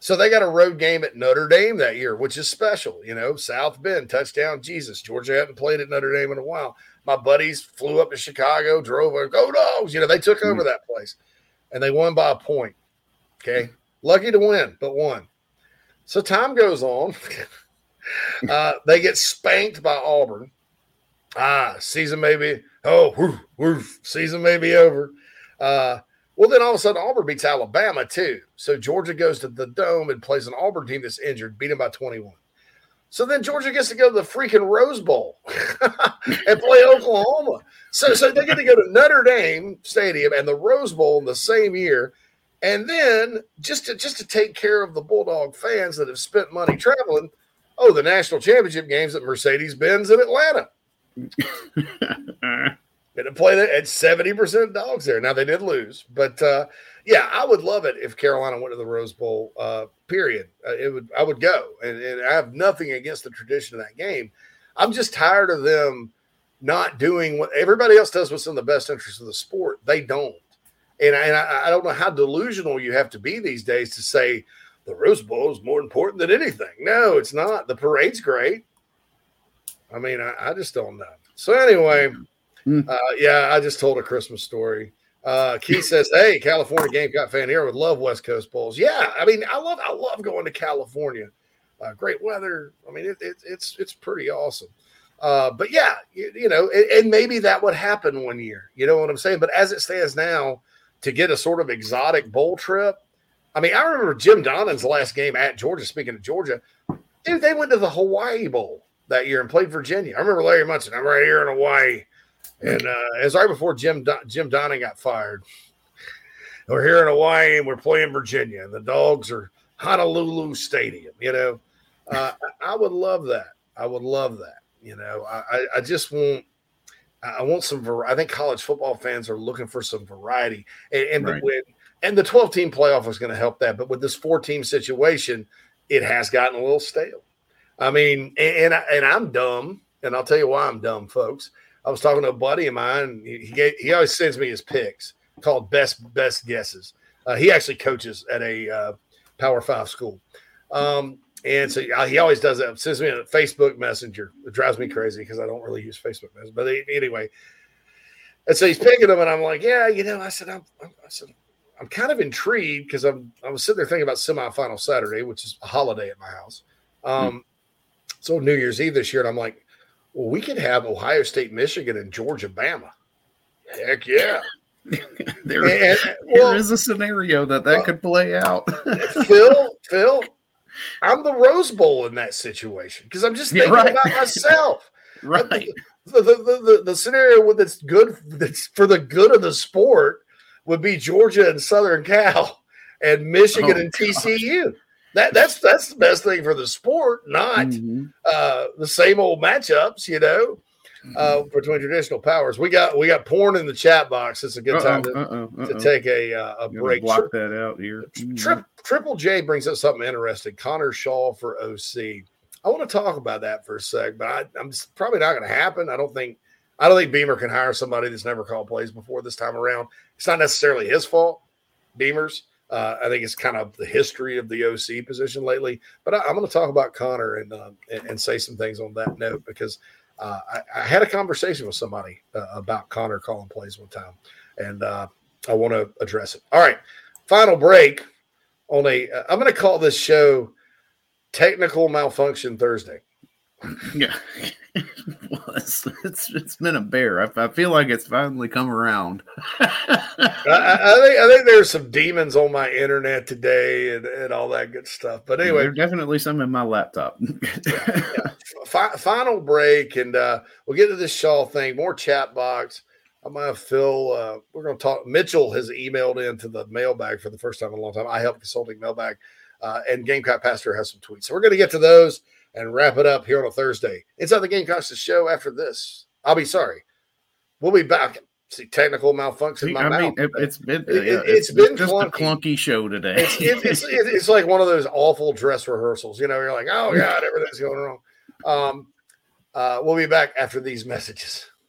So they got a road game at Notre Dame that year, which is special. You know, South Bend touchdown. Jesus, Georgia hadn't played at Notre Dame in a while. My buddies flew up to Chicago, drove over, go dogs. You know, they took over that place, and they won by a point. Okay, lucky to win, but won. So time goes on. uh, they get spanked by Auburn. Ah, season may be oh, woof, woof, season may be over. Uh, well, then all of a sudden Auburn beats Alabama too. So Georgia goes to the dome and plays an Auburn team that's injured, beat them by 21. So then Georgia gets to go to the freaking Rose Bowl and play Oklahoma. So so they get to go to Notre Dame Stadium and the Rose Bowl in the same year. And then just to just to take care of the Bulldog fans that have spent money traveling, oh, the national championship games at Mercedes Benz in Atlanta. To play that at 70% dogs there. Now they did lose, but uh, yeah, I would love it if Carolina went to the Rose Bowl. Uh, period. Uh, it would. I would go, and, and I have nothing against the tradition of that game. I'm just tired of them not doing what everybody else does. What's in the best interest of the sport? They don't, and, I, and I, I don't know how delusional you have to be these days to say the Rose Bowl is more important than anything. No, it's not. The parade's great. I mean, I, I just don't know. So anyway. Uh, yeah, I just told a Christmas story. Uh, Keith says, "Hey, California Gamecock fan here would love West Coast bowls." Yeah, I mean, I love, I love going to California. Uh, great weather. I mean, it, it, it's it's pretty awesome. Uh, but yeah, you, you know, and, and maybe that would happen one year. You know what I'm saying? But as it stands now, to get a sort of exotic bowl trip, I mean, I remember Jim Donnan's last game at Georgia. Speaking of Georgia, dude, they went to the Hawaii Bowl that year and played Virginia. I remember Larry Munson. I'm right here in Hawaii. And uh, right before Jim Don- Jim Donnan got fired. We're here in Hawaii and we're playing Virginia, and the dogs are Honolulu Stadium. You know, uh, I would love that. I would love that. You know, I, I- just want. I want some. Var- I think college football fans are looking for some variety, and and, Right. with, and the twelve team playoff was going to help that. But with this four team situation, it has gotten a little stale. I mean, and and, I, and I'm dumb, and I'll tell you why I'm dumb, folks. I was talking to a buddy of mine. He gave, he always sends me his picks called best best guesses. Uh, he actually coaches at a uh, Power Five school, um, and so uh, he always does that. Sends me a Facebook Messenger. It drives me crazy because I don't really use Facebook Messenger. But anyway, And so he's picking them, and I'm like, yeah, you know, I said, I'm, I'm I said, I'm kind of intrigued because I'm I was sitting there thinking about semifinal Saturday, which is a holiday at my house. Um, so New Year's Eve this year, and I'm like, well, we could have Ohio State, Michigan, and Georgia, Bama. Heck yeah. there, And- well- is a scenario that that could play out. Phil, Phil, I'm the Rose Bowl in that situation because I'm just Yeah, thinking right. about myself. right. The, the, the, the, the scenario that's good that's for the good of the sport would be Georgia and Southern Cal and Michigan Oh, and TCU. That that's that's the best thing for the sport, not Mhm. uh, the same old matchups, you know, uh, between traditional powers. We got we got porn in the chat box. It's a good time Uh-oh, to, uh-oh, to uh-oh. take a uh, a break. Block that out here. Tri- Triple J brings up something interesting. Connor Shaw for OC. I want to talk about that for a sec, but I, I'm probably not going to happen. I don't think I don't think Beamer can hire somebody that's never called plays before this time around. It's not necessarily his fault, Beamer's. Uh, I think it's kind of the history of the OC position lately. But I, am going to talk about Connor and, uh, and and say some things on that note because uh, I, I had a conversation with somebody uh, about Connor calling plays one time, and uh, I want to address it. All right, final break on a. Uh, I'm going to call this show "Technical Malfunction Thursday." Yeah. well, it's, it's it's been a bear. I, I feel like it's finally come around. I, I, think I think there's some demons on my internet today and, and all that good stuff. But anyway, There's definitely some in my laptop. fi- final break, and uh, we'll get to this Shaw thing. More chat box. I might have Phil. Uh, we're going to talk. Mitchell has emailed into the mailbag for the first time in a long time. I help consulting mailbag, uh, and Gamecock Pastor has some tweets. So we're going to get to those and wrap it up here on a Thursday. Inside the Gamecocks the show after this. I'll be sorry. We'll be back. See technical malfunction. in my I mouth. mean, it, it's been It- it- it's been just clunky. a clunky show today. it's, it, it's, it- it's like one of those awful dress rehearsals. You know, you're like, oh God, everything's going wrong. Um, uh, we'll be back after these messages.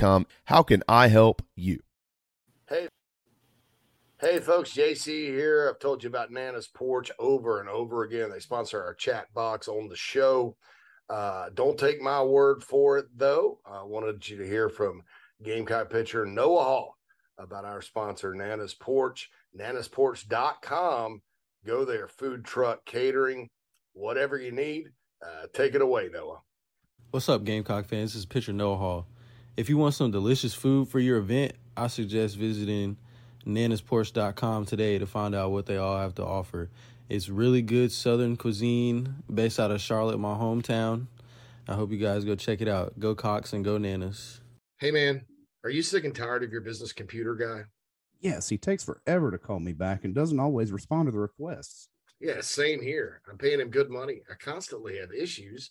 How can I help you? Hey, hey, folks, JC here. I've told you about Nana's Porch over and over again. They sponsor our chat box on the show. Uh, don't take my word for it, though. I wanted you to hear from Gamecock pitcher Noah Hall about our sponsor, Nana's Porch. Nana'sPorch.com. Go there, food truck, catering, whatever you need. Uh, take it away, Noah. What's up, Gamecock fans? This is Pitcher Noah Hall. If you want some delicious food for your event, I suggest visiting nanasporch.com today to find out what they all have to offer. It's really good Southern cuisine based out of Charlotte, my hometown. I hope you guys go check it out. Go Cox and go Nanas. Hey, man, are you sick and tired of your business computer guy? Yes, he takes forever to call me back and doesn't always respond to the requests. Yeah, same here. I'm paying him good money. I constantly have issues,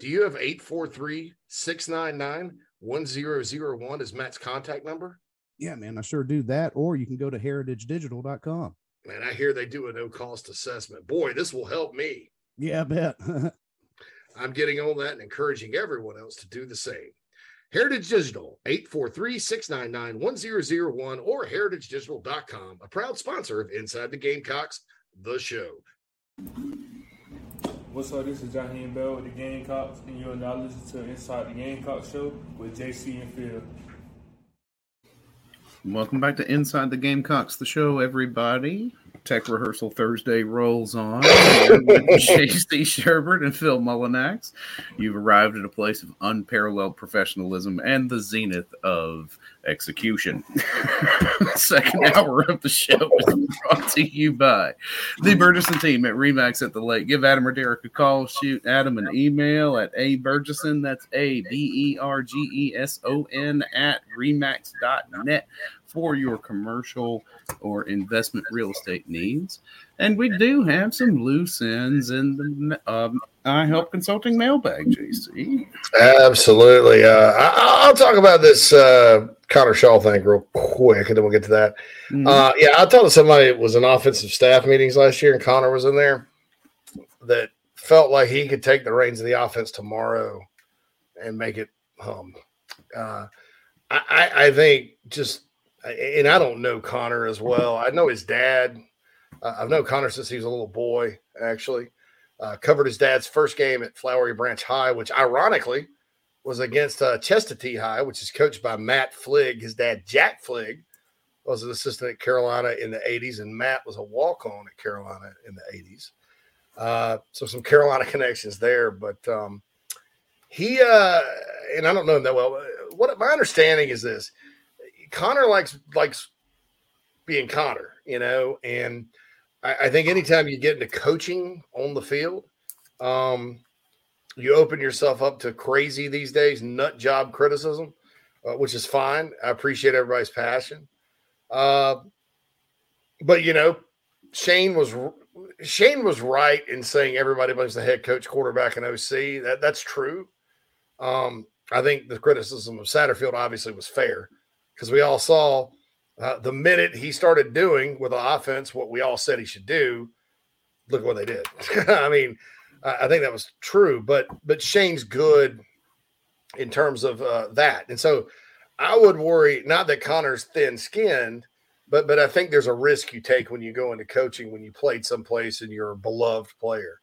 do you have 843 699 1001 as Matt's contact number? Yeah, man, I sure do that. Or you can go to heritagedigital.com. Man, I hear they do a no cost assessment. Boy, this will help me. Yeah, I bet. I'm getting on that and encouraging everyone else to do the same. Heritage Digital, 843-699-1001 or heritagedigital.com, a proud sponsor of Inside the Gamecocks, the show. What's up? This is Jaheim Bell with the Gamecocks, and you're now listening to Inside the Gamecock Show with JC and Phil. Welcome back to Inside the Gamecocks, the show, everybody. Tech rehearsal Thursday rolls on. JC Shurburtt and Phil Mullinax. You've arrived at a place of unparalleled professionalism and the zenith of execution. Second hour of the show is brought to you by the Bergeson team at Remax at the Lake. Give Adam or Derek a call. Shoot Adam an email at a Bergeson. That's a b e r g e s o n at remax.net for your commercial or investment real estate needs. And we do have some loose ends in the um, I Help Consulting mailbag, JC. Absolutely. Uh, I, will talk about this uh, Connor Shaw thing real quick, and then we'll get to that. Mm-hmm. Uh, yeah, I told somebody it was in offensive staff meetings last year, and Connor was in there that felt like he could take the reins of the offense tomorrow and make it hum. Uh, I, I think just and I don't know Connor as well. I know his dad. Uh, I've known Connor since he was a little boy, actually. Uh, covered his dad's first game at Flowery Branch High, which ironically was against uh, High, which is coached by Matt Fligg. His dad, Jack Fligg, was an assistant at Carolina in the 80s, and Matt was a walk on at Carolina in the 80s. Uh, so some Carolina connections there. But um, he, uh, and I don't know him that well. What my understanding is this Connor likes likes being Connor, you know, and I, I, think anytime you get into coaching on the field, um, you open yourself up to crazy these days, nut job criticism, uh, which is fine. I appreciate everybody's passion. Uh, but you know, Shane was Shane was right in saying everybody blames the head coach, quarterback, and OC. That that's true. Um, I think the criticism of Satterfield obviously was fair because we all saw uh, the minute he started doing with the offense what we all said he should do. Look what they did. I mean, I think that was true, but but Shane's good in terms of uh, that, and so I would worry not that Connor's thin-skinned, but but I think there's a risk you take when you go into coaching when you played someplace and you're a beloved player.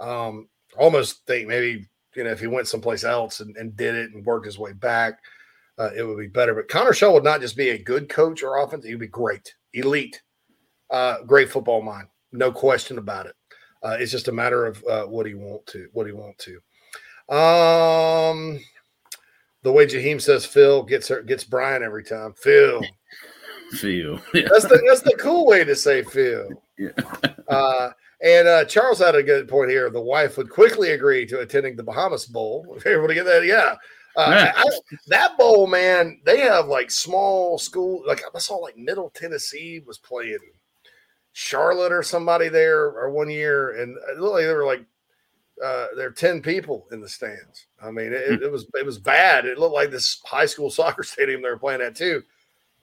Um, almost think maybe you know if he went someplace else and, and did it and worked his way back uh, it would be better. But Connor Shaw would not just be a good coach or offense; he would be great, elite, uh, great football mind, no question about it. Uh, it's just a matter of uh, what he want to, what he want to. Um, the way Jaheim says Phil gets her gets Brian every time. Phil, Phil. Yeah. That's the that's the cool way to say Phil. Yeah. Uh, and uh, Charles had a good point here. The wife would quickly agree to attending the Bahamas Bowl. If able to get that, yeah. Uh, I, that bowl, man, they have like small school. Like I saw, like Middle Tennessee was playing Charlotte or somebody there or one year, and it looked like there were like uh, there are ten people in the stands. I mean, it, it, was it was bad. It looked like this high school soccer stadium they were playing at too.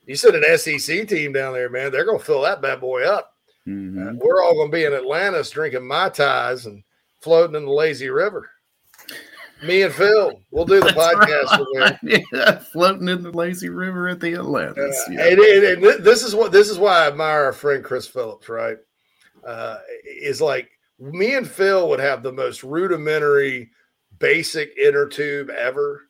You said an SEC team down there, man. They're going to fill that bad boy up. Mm-hmm. Uh, we're all going to be in Atlantis drinking mai tais and floating in the lazy river. Me and Phil, we'll do the That's podcast right. Yeah, floating in the lazy river at the Atlantis. Uh, yeah. and, and- and this is what this is why I admire our friend Chris Phillips. Right, uh, is like me and Phil would have the most rudimentary, basic inner tube ever,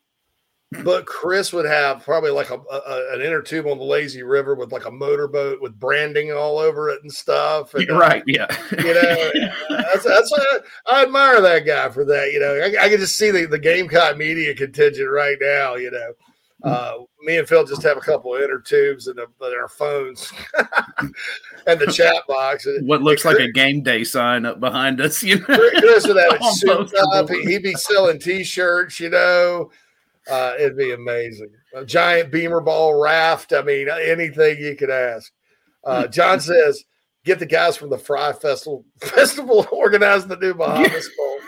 but Chris would have probably like a, a an inner tube on the lazy river with like a motorboat with branding all over it and stuff. And, uh, right. Yeah. you know, that's that's I, I admire that guy for that. You know, I, I can just see the, the Gamecock media contingent right now. You know, uh, me and Phil just have a couple of inner tubes and, in our phones and the chat box. What looks like a game day sign up behind us. You know, Chris would have it souped up. He'd be selling T-shirts. You know, uh, it'd be amazing. A giant beamer ball raft. I mean, anything you could ask. Uh, John says, "Get the guys from the Fry Festival Festival organizing the new Bahamas Bowl."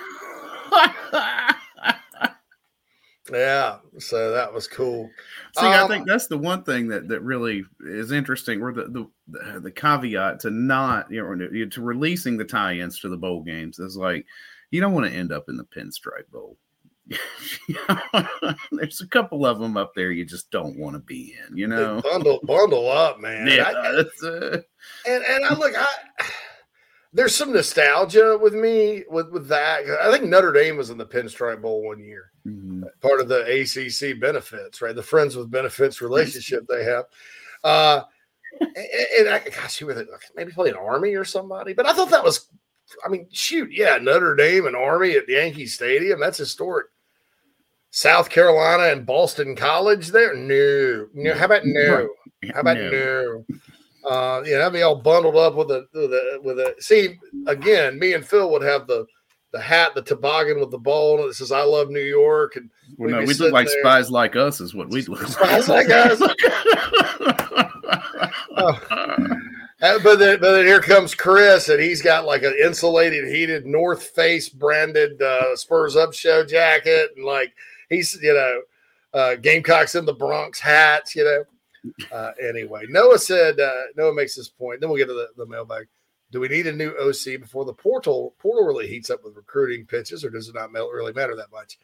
Yeah, so that was cool. See, I Um, think that's the one thing that, that really is interesting, or the, the the the caveat to not you know to releasing the tie-ins to the bowl games is like you don't want to end up in the pinstripe bowl. There's a couple of them up there you just don't want to be in, you know. bundle bundle up, man. Yeah, I- uh, and and I look, I there's some nostalgia with me with with that. I think Notre Dame was in the Pinstripe Bowl one year, mm-hmm. part of the ACC benefits, right? The friends with benefits relationship they have. Uh, and, and I, gosh, who were they? Maybe playing Army or somebody. But I thought that was, I mean, shoot, yeah, Notre Dame and Army at Yankee Stadium. That's historic. South Carolina and Boston College there? No. No. How about no? How about No. no? Uh, yeah, I'd be all bundled up with a with a with a. See, again, me and Phil would have the the hat, the toboggan with the ball that says "I love New York," and well, we'd no, we look like there- spies like us, is what we look Spies like us. Oh. Uh, but then, but then here comes Chris, and he's got like an insulated, heated North Face branded uh, Spurs Up Show jacket, and like he's you know uh, Gamecocks in the Bronx hats, you know. Uh, anyway, Noah said uh, Noah makes this point. Then we'll get to the, the mailbag. Do we need a new OC before the portal portal really heats up with recruiting pitches, or does it not really matter that much?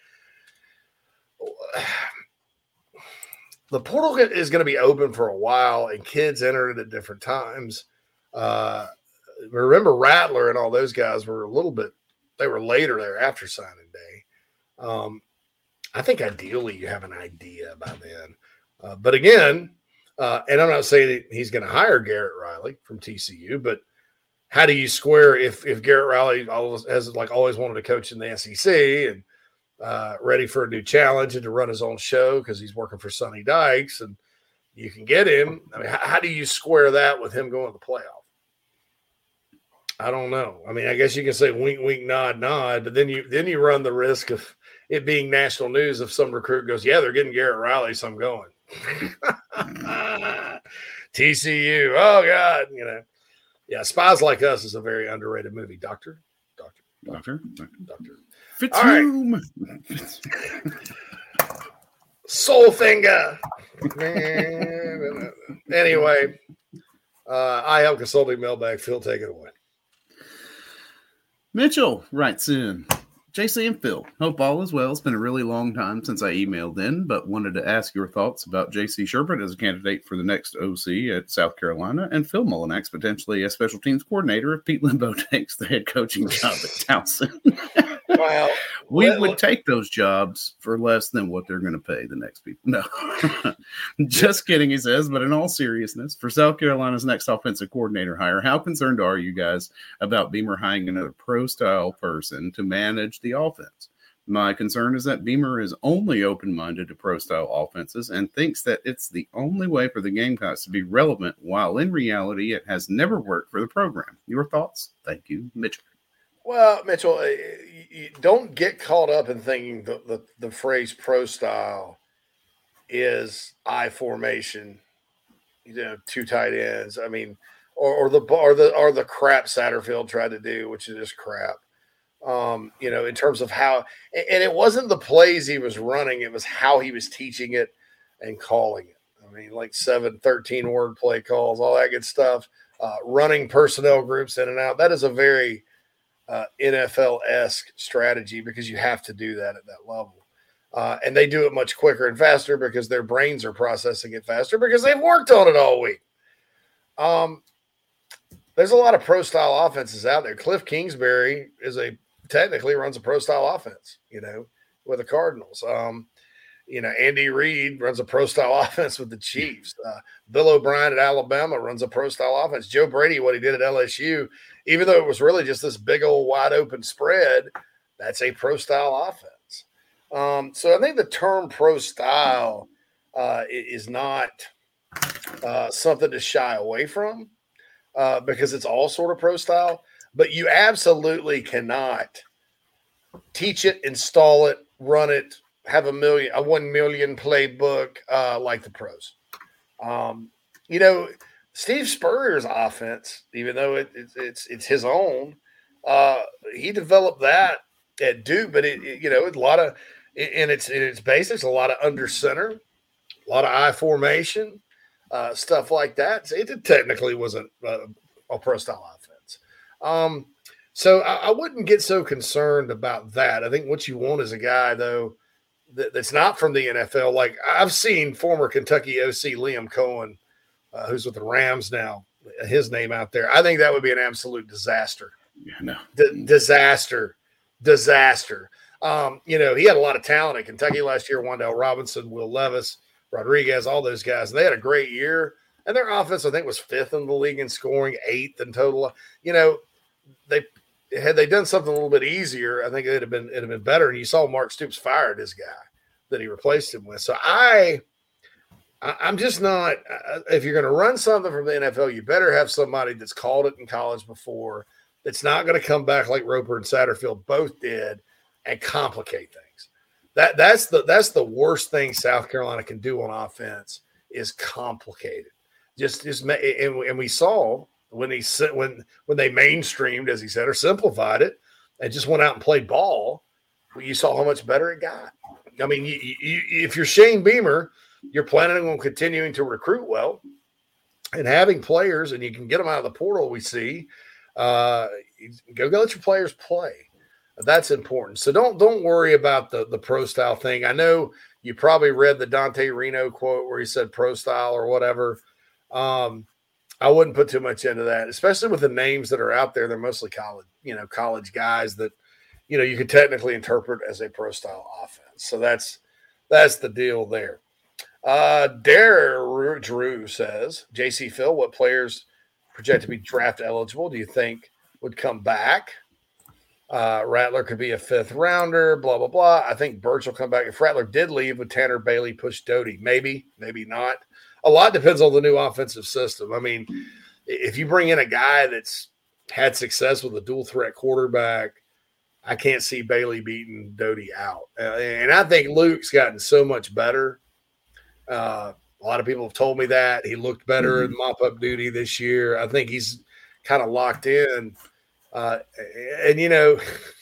the portal is going to be open for a while and kids enter it at different times. Uh, remember Rattler and all those guys were a little bit, they were later there after signing day. Um, I think ideally you have an idea by then. Uh, but again, uh, and I'm not saying that he's going to hire Garrett Riley from TCU, but how do you square if if Garrett Riley always has like always wanted to coach in the SEC and uh, ready for a new challenge and to run his own show because he's working for Sonny Dykes and you can get him. I mean, how, how do you square that with him going to the playoff? I don't know. I mean, I guess you can say wink, wink, nod, nod, but then you then you run the risk of it being national news if some recruit goes, "Yeah, they're getting Garrett Riley, so I'm going." TCU, oh god, you know, yeah. Spies Like Us is a very underrated movie. Doctor, doctor, doctor, doctor. Fitzroom. Soul finger. anyway, uh, I help consulting mailbag. Phil, take it away. Mitchell writes in JC and Phil, hope all is well. It's been a really long time since I emailed in, but wanted to ask your thoughts about JC Shurburtt as a candidate for the next OC at South Carolina and Phil Mullinax potentially as special teams coordinator if Pete Lembo takes the head coaching job at Towson. Well, we well- would take those jobs for less than what they're going to pay the next people. No, just kidding, he says. But in all seriousness, for South Carolina's next offensive coordinator hire, how concerned are you guys about Beamer hiring another pro style person to manage the offense? My concern is that Beamer is only open minded to pro style offenses and thinks that it's the only way for the Gamecocks to be relevant, while in reality, it has never worked for the program. Your thoughts? Thank you, Mitchell. Well, Mitchell, eh, eh, you, you don't get caught up in thinking the, the, the phrase pro style is I formation, you know, two tight ends. I mean, or, or the or the or the crap Satterfield tried to do, which is just crap. Um, you know, in terms of how and it wasn't the plays he was running, it was how he was teaching it and calling it. I mean, like seven, 13 word play calls, all that good stuff. Uh, running personnel groups in and out. That is a very uh, NFL esque strategy because you have to do that at that level. Uh, and they do it much quicker and faster because their brains are processing it faster because they've worked on it all week. Um, there's a lot of pro style offenses out there. Cliff Kingsbury is a technically runs a pro style offense, you know, with the Cardinals. Um, you know, Andy Reid runs a pro style offense with the Chiefs. Uh, Bill O'Brien at Alabama runs a pro style offense. Joe Brady, what he did at LSU, even though it was really just this big old wide open spread, that's a pro style offense. Um, so I think the term pro style uh, is not uh, something to shy away from uh, because it's all sort of pro style, but you absolutely cannot teach it, install it, run it, have a million, a one million playbook uh, like the pros. Um, you know, Steve Spurrier's offense, even though it, it, it's it's his own, uh, he developed that at Duke, but it, it you know a lot of in its in its basics, a lot of under center, a lot of I formation, uh, stuff like that. So it technically was a, a, a pro style. Um, so I, I, wouldn't get so concerned about that. I think what you want is a guy though that, that's not from the NFL. Like I've seen former Kentucky OC Liam Coen, uh, who's with the Rams now, his name out there. I think that would be an absolute disaster. Yeah, no. D- disaster, disaster. Um, you know, he had a lot of talent at Kentucky last year. Wan'Dale Robinson, Will Levis, Rodriguez, all those guys, and they had a great year. And their offense, I think, was fifth in the league in scoring, eighth in total. You know, they had they done something a little bit easier, I think it'd have been it'd have been better. And you saw Mark Stoops fired his guy that he replaced him with. So I, I am just not. If you're going to run something from the NFL, you better have somebody that's called it in college before. That's not going to come back like Roper and Satterfield both did and complicate things. That that's the that's the worst thing South Carolina can do on offense is complicated. Just just and, and we saw when he when when they mainstreamed, as he said, or simplified it, and just went out and played ball, you saw how much better it got. I mean, you, you, if you're Shane Beamer, you're planning on continuing to recruit well and having players, and you can get them out of the portal. We see, uh, go go let your players play. That's important. So don't don't worry about the the pro style thing. I know you probably read the Dante Reno quote where he said pro style or whatever. Um, I wouldn't put too much into that, especially with the names that are out there. They're mostly college, you know, college guys that, you know, you could technically interpret as a pro style offense. So that's that's the deal there. Uh Dare Drew says, JC Phil, what players project to be draft eligible do you think would come back? Uh, Rattler could be a fifth rounder, blah, blah, blah. I think Burch will come back. If Rattler did leave, would Tanner Bailey push Doty? Maybe, maybe not a lot depends on the new offensive system. I mean, if you bring in a guy that's had success with a dual threat quarterback, I can't see Bailey beating Doty out. Uh, and I think Luke's gotten so much better. Uh, a lot of people have told me that he looked better mm-hmm. in mop up duty this year. I think he's kind of locked in. Uh, and, you know,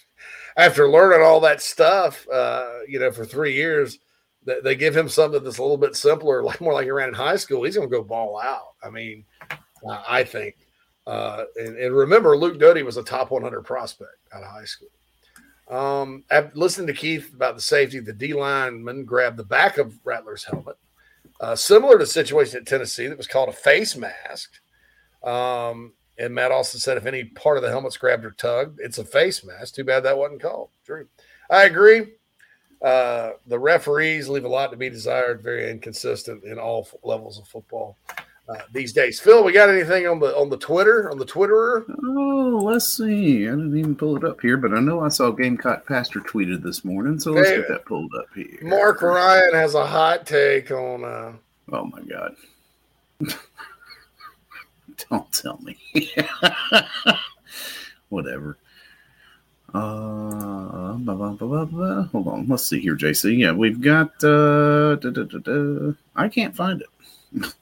after learning all that stuff, uh, you know, for three years, they give him something that's a little bit simpler, like more like he ran in high school, he's going to go ball out. I mean, I think. Uh, and, and, remember, Luke Doty was a top 100 prospect out of high school. Um, I've listened to Keith about the safety. The D lineman grabbed the back of Rattler's helmet, uh, similar to the situation at Tennessee that was called a face mask. Um, and Matt also said if any part of the helmet's grabbed or tugged, it's a face mask. Too bad that wasn't called. True. I agree. Uh, the referees leave a lot to be desired, very inconsistent in all f- levels of football uh, these days. Phil, we got anything on the on the Twitter on the Twitterer? Oh, let's see. I didn't even pull it up here, but I know I saw Gamecock Pastor tweeted this morning, so let's hey, get that pulled up here. Mark Ryan has a hot take on. Uh, oh my God! Don't tell me. Whatever. Uh, hold on. Let's see here, JC. Yeah, we've got. Uh, da, da, da, I can't find it.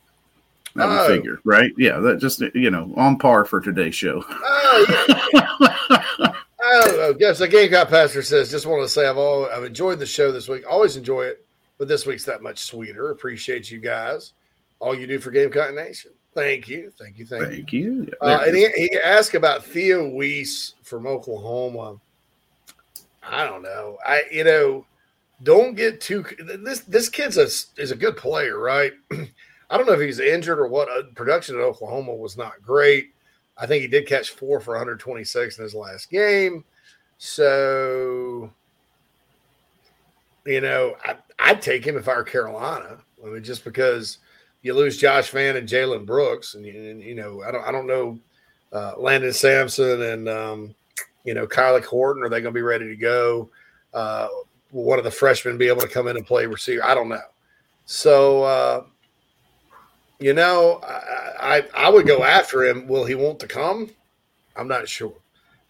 I would oh. figure, right? Yeah, that just you know on par for today's show. Oh, yeah. oh, yes. The Gamecock Pastor says, just want to say I've all I've enjoyed the show this week. Always enjoy it, but this week's that much sweeter. Appreciate you guys. All you do for Gamecock Nation. Thank you, thank you, thank, thank you. you. Uh, and he, he asked about Theo Wease from Oklahoma. I don't know. I you know, don't get too this this kid's a, is a good player, right? I don't know if he's injured or what. Uh, production at Oklahoma was not great. I think he did catch four for 126 in his last game. So, you know, I, I'd take him if I were Carolina. I mean, just because you lose Josh Vann and Jalen Brooks, and, and, you know, I don't, I don't know uh, Landon Sampson and um, you know Kylie Horton. Are they going to be ready to go? Uh, will one of the freshmen be able to come in and play receiver? I don't know. So, uh, you know, I, I, I would go after him. Will he want to come? I'm not sure.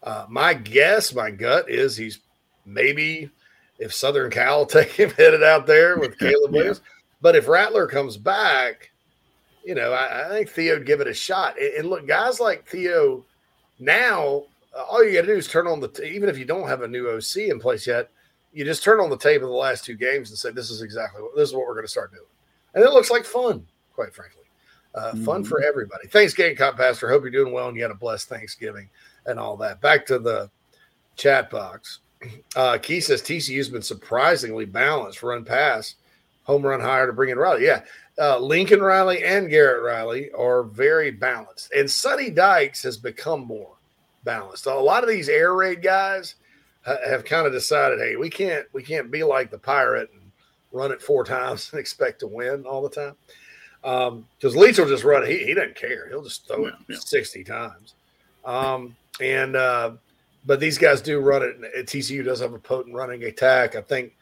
Uh, my guess, my gut is he's maybe if Southern Cal take him headed out there with Caleb Williams. Yeah. But if Rattler comes back, you know, I, I think Theo would give it a shot. And, and, look, guys like Theo now, all you got to do is turn on the t- even if you don't have a new OC in place yet, you just turn on the tape of the last two games and say this is exactly what this is what we're going to start doing, and it looks like fun, quite frankly. Uh, mm-hmm. Fun for everybody. Thanks, Gamecock Pastor. Hope you're doing well and you had a blessed Thanksgiving and all that. Back to the chat box. Uh, Key says TCU's been surprisingly balanced run pass, home run hire to bring in Riley. Yeah. Uh, Lincoln Riley and Garrett Riley are very balanced. And Sonny Dykes has become more balanced. A lot of these air raid guys ha- have kind of decided, hey, we can't we can't be like the pirate and run it four times and expect to win all the time. Because um, Leach will just run. He, he doesn't care. He'll just throw it yeah. sixty times. Um, and uh, but these guys do run it. TCU does have a potent running attack. I think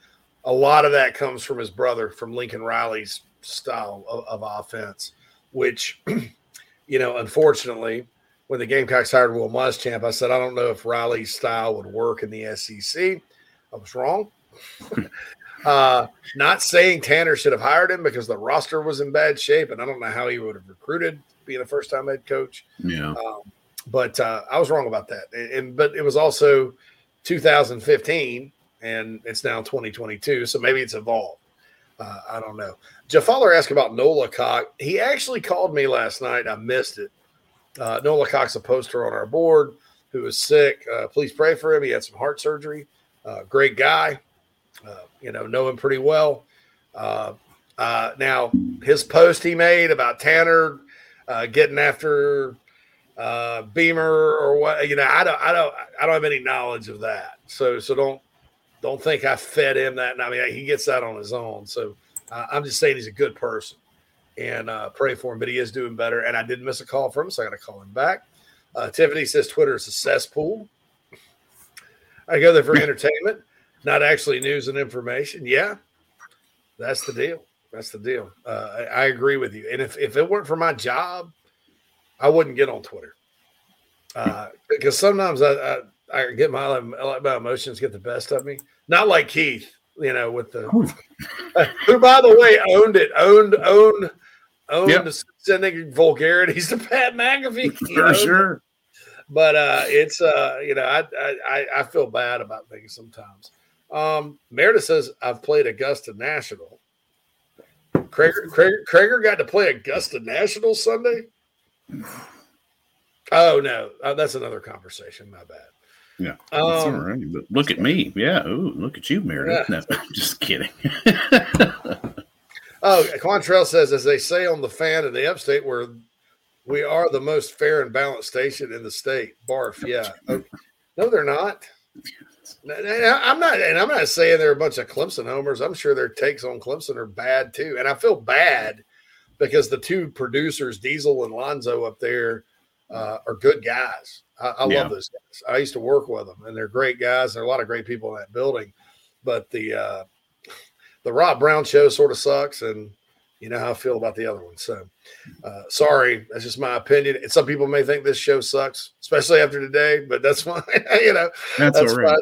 a lot of that comes from his brother, from Lincoln Riley's style of, of offense, which, you know, unfortunately, when the Gamecocks hired Will Muschamp, I said I don't know if Riley's style would work in the SEC. I was wrong. Uh, not saying Tanner should have hired him because the roster was in bad shape, and I don't know how he would have recruited being a first time head coach. Yeah. Um, but uh, I was wrong about that. And, and, but it was also 2015, and it's now 2022, so maybe it's evolved. Uh, I don't know. Jeff Fowler asked about Nola Cock. He actually called me last night. I missed it. Uh, Nola Cock's a poster on our board who is sick. Uh, please pray for him. He had some heart surgery. Uh, great guy uh, you know, know him pretty well. Uh, uh, now, his post he made about Tanner getting after Beamer or what, you know, I don't, I don't, I don't have any knowledge of that. So, so don't, don't think I fed him that. I mean, he gets that on his own. So, I'm just saying he's a good person and pray for him. But he is doing better. And I didn't miss a call from him, so I got to call him back. Tiffany says Twitter is a cesspool. I go there for entertainment not actually news and information. Yeah, that's the deal. That's the deal. Uh, I, I, agree with you. And if, if it weren't for my job, I wouldn't get on Twitter uh, because sometimes I, I, I get my my emotions get the best of me. Not like Keith, you know, with the who by the way owned it, owned owned owned yep. sending vulgarities to Pat McAfee. For sure. But uh, it's uh, you know, I, I I feel bad about things sometimes. Um, Meredith says I've played Augusta National. Kroeger, Kroeger, Kroeger got to play Augusta National Sunday. Oh no, uh, that's another conversation. My bad. Yeah, um, right. But look at me. Yeah. Ooh, look at you, Meredith. Yeah. No, just kidding. oh, Quantrell says, as they say on the fan in the upstate, where we are the most fair and balanced station in the state. Barf. Yeah. Oh, no, they're not. I'm not, and I'm not saying they're a bunch of Clemson homers. I'm sure their takes on Clemson are bad too, and I feel bad because the two producers, Diesel and Lonzo, up there, uh, are good guys. I, I yeah. love those guys. I used to work with them, and they're great guys. There are a lot of great people in that building, but the uh, the Rob Brown show sort of sucks, and you know how I feel about the other one. So, uh, sorry, that's just my opinion. And some people may think this show sucks, especially after today, but that's fine. you know, that's, that's right.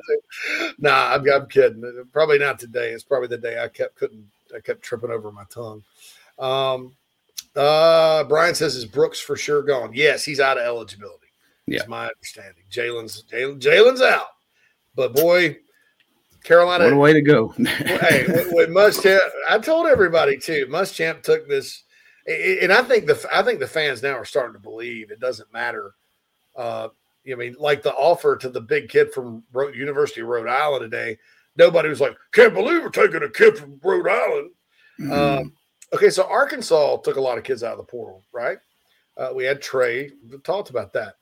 Nah, I'm, I'm, kidding. Probably not today. It's probably the day I kept couldn't. I kept tripping over my tongue. Um, uh, Brian says is Brooks for sure gone? Yes, he's out of eligibility. Yeah, my understanding. Jalen's Jalen's out, but boy, Carolina. What a way to go. hey, with Muschamp, I told everybody too. Muschamp took this, and I think the I think the fans now are starting to believe it doesn't matter. Uh, I mean, like the offer to the big kid from Ro- University of Rhode Island today. Nobody was like, "Can't believe we're taking a kid from Rhode Island." Mm-hmm. Um, okay, so Arkansas took a lot of kids out of the portal, right? Uh, we had Trey we talked about that.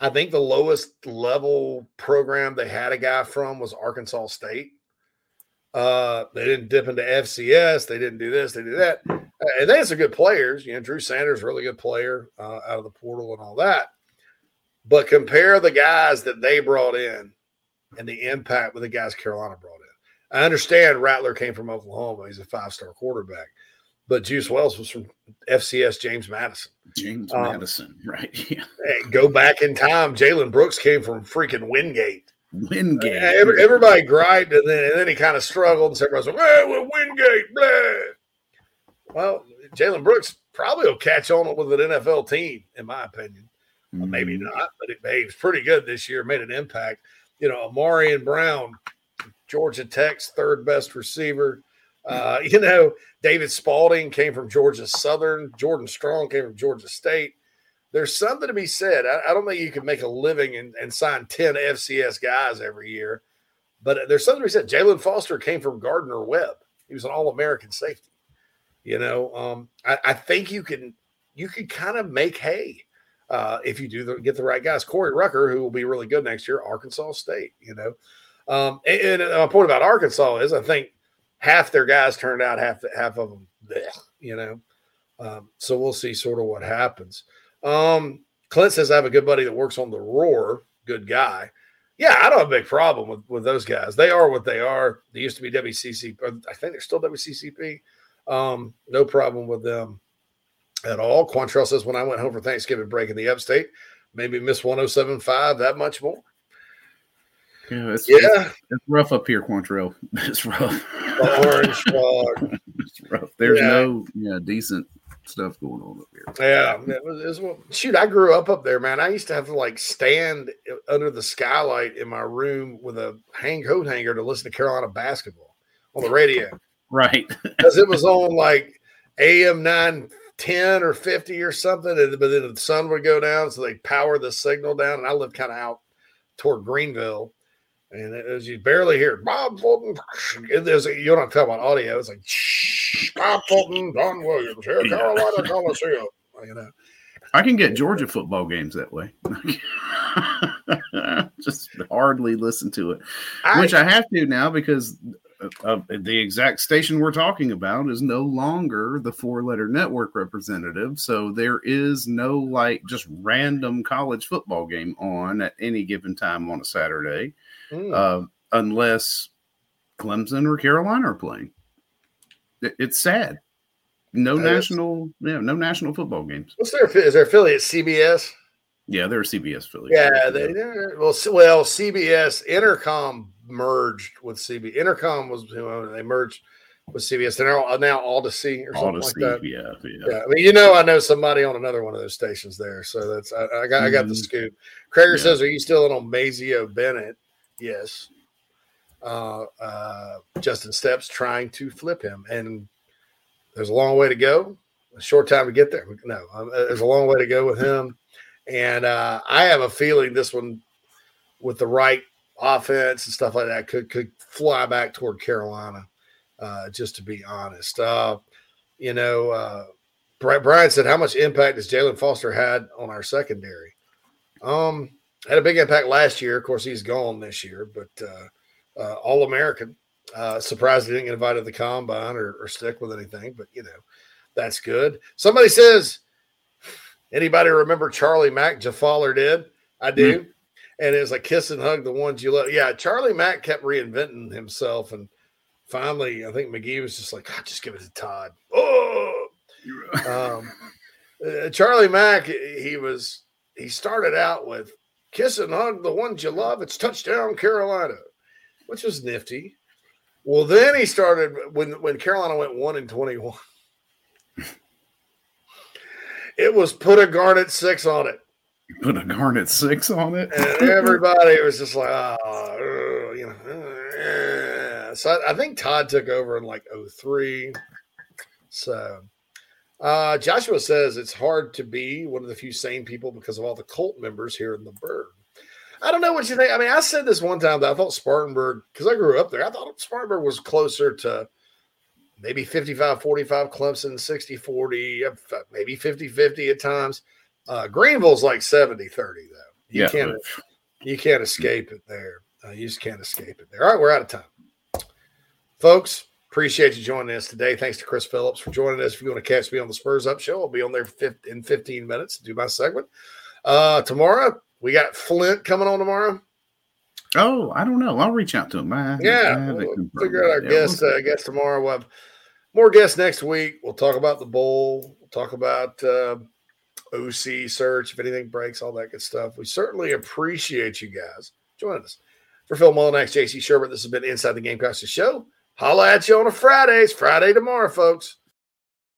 I think the lowest level program they had a guy from was Arkansas State. Uh, they didn't dip into FCS. They didn't do this. They did that. And they had some good players. You know, Drew Sanders, really good player uh, out of the portal and all that. But compare the guys that they brought in and the impact with the guys Carolina brought in. I understand Rattler came from Oklahoma. He's a five star quarterback. But Juice Wells was from FCS James Madison. James Um, Madison, right? Yeah. Go back in time. Jalen Brooks came from freaking Wingate. Wingate. Yeah, every- everybody griped, and then and then he kind of struggled, and everybody's like, "Well, well, Wingate, blah." Well, Jalen Brooks probably will catch on with an NFL team, in my opinion. Uh, Maybe Mm-hmm. not, but, it, was pretty good this year. Made an impact. You know, Ahmarean Brown, Georgia Tech's third best receiver. Uh, you know, David Spaulding came from Georgia Southern. Jordan Strong came from Georgia State. There's something to be said. I, I don't think you can make a living and, and sign 10 FCS guys every year, but there's something to be said. Jaylan Foster came from Gardner Webb. He was an All American safety. You know, um, I, I think you can you can kind of make hay uh, if you do the, get the right guys. Corey Rucker, who will be really good next year, Arkansas State. You know, um, and, and my point about Arkansas is I think half their guys turned out, half half of them, bleh, you know. Um, so we'll see sort of what happens. Um, Clint says I have a good buddy that works on the Roar. Good guy. Yeah, I don't have a big problem with, with those guys. They are what they are. They used to be WCC. I think they're still WCCP. Um, no problem with them at all. Quantrell says when I went home for Thanksgiving break in the upstate, maybe miss 1075 that much more. Yeah, it's, Yeah. it's, it's rough up here, Quantrell. It's rough. Orange fog. it's rough. There's Yeah. no yeah decent stuff going on up here. Yeah, it was, it was- well, shoot, I grew up up there, man. I used to have to like stand under the skylight in my room with a hang coat hanger to listen to Carolina basketball on the radio Right. because it was on like AM nine ten or fifty or something, and but then the sun would go down, so they power the signal down, and I lived kind of out toward Greenville. And as you barely hear Bob Fulton. It- There's a, you don't talk about audio. It's like shh, Bob Fulton, Don Williams, here, Carolina Coliseum. You know, I can get Georgia football games that way. Just hardly listen to it, I- which I have to now because uh, the exact station we're talking about is no longer the four letter network representative. So there is no like just random college football game on at any given time on a Saturday, Hmm. uh, unless Clemson or Carolina are playing. It- it's sad. No That is- national, yeah, no national football games. what's their is their affiliate CBS? Yeah, they're CBS affiliate. Yeah, they, well, well, CBS Entercom merged with CB. Entercom was you know, they merged with CBS. They're now, now Audacy or something Audacy, like that. yeah, yeah. Yeah, I mean, you know, I know somebody on another one of those stations there, so that's I, I got I got the Mhm. scoop. Craig Yeah. says, "Are you still in on Mazeo Bennett?" Yes. Uh, uh, Justin Stepp's trying to flip him, and there's a long way to go. A short time to get there. No, um, uh, there's a long way to go with him, and uh, I have a feeling this one, with the right offense and stuff like that, could could fly back toward Carolina. Uh, just to be honest, uh, you know, uh, Brian said, "How much impact has Jaylan Foster had on our secondary?" Um, had a big impact last year. Of course, he's gone this year, but uh, uh, All American. Uh, surprised he didn't get invited to the combine or, or stick with anything, but you know, that's good. Somebody says, anybody remember Charlie Mack? Jafaller did. I do. And it was like kiss and hug the ones you love. Yeah, Charlie Mack kept reinventing himself, and finally, I think McGee was just like, "God, just give it to Todd." Oh, um, uh, Charlie Mack, he was he started out with kiss and hug the ones you love. It's touchdown Carolina, which was nifty. Well, then he started when when Carolina went one and twenty one. It was put a garnet six on it, Put a Garnet six on it. and everybody was just like, "Oh, you know." eh." So I, I think Todd took over in like 03. So uh, Joshua says it's hard to be one of the few sane people because of all the cult members here in the burg. I don't know what you think. I mean, I said this one time that I thought Spartanburg, because I grew up there, I thought Spartanburg was closer to maybe 55 45, Clemson 60 40, uh, maybe 50 50 at times. Uh, Greenville's like 70 30, though. You Yeah. can't you can't escape it there. Uh, you just can't escape it there. All right, we're out of time. Folks, appreciate you joining us today. Thanks to Chris Phillips for joining us. If you want to catch me on the Spurs Up Show, I'll be on there in 15 minutes to do my segment. Uh, tomorrow, we got Flint coming on tomorrow. Oh, I don't know. I'll reach out to him. I, I Yeah, haven't we'll figure out our. Yeah, guest. Uh, guest tomorrow. We'll have more guests next week. We'll talk about the bowl. We'll talk about uh, OC search if anything breaks, all that good stuff. We certainly appreciate you guys joining us. For Phil Mullinax, JC Shurburtt, this has been Inside the Gamecocks Show. Holla at you on a Friday. It's Friday tomorrow, folks.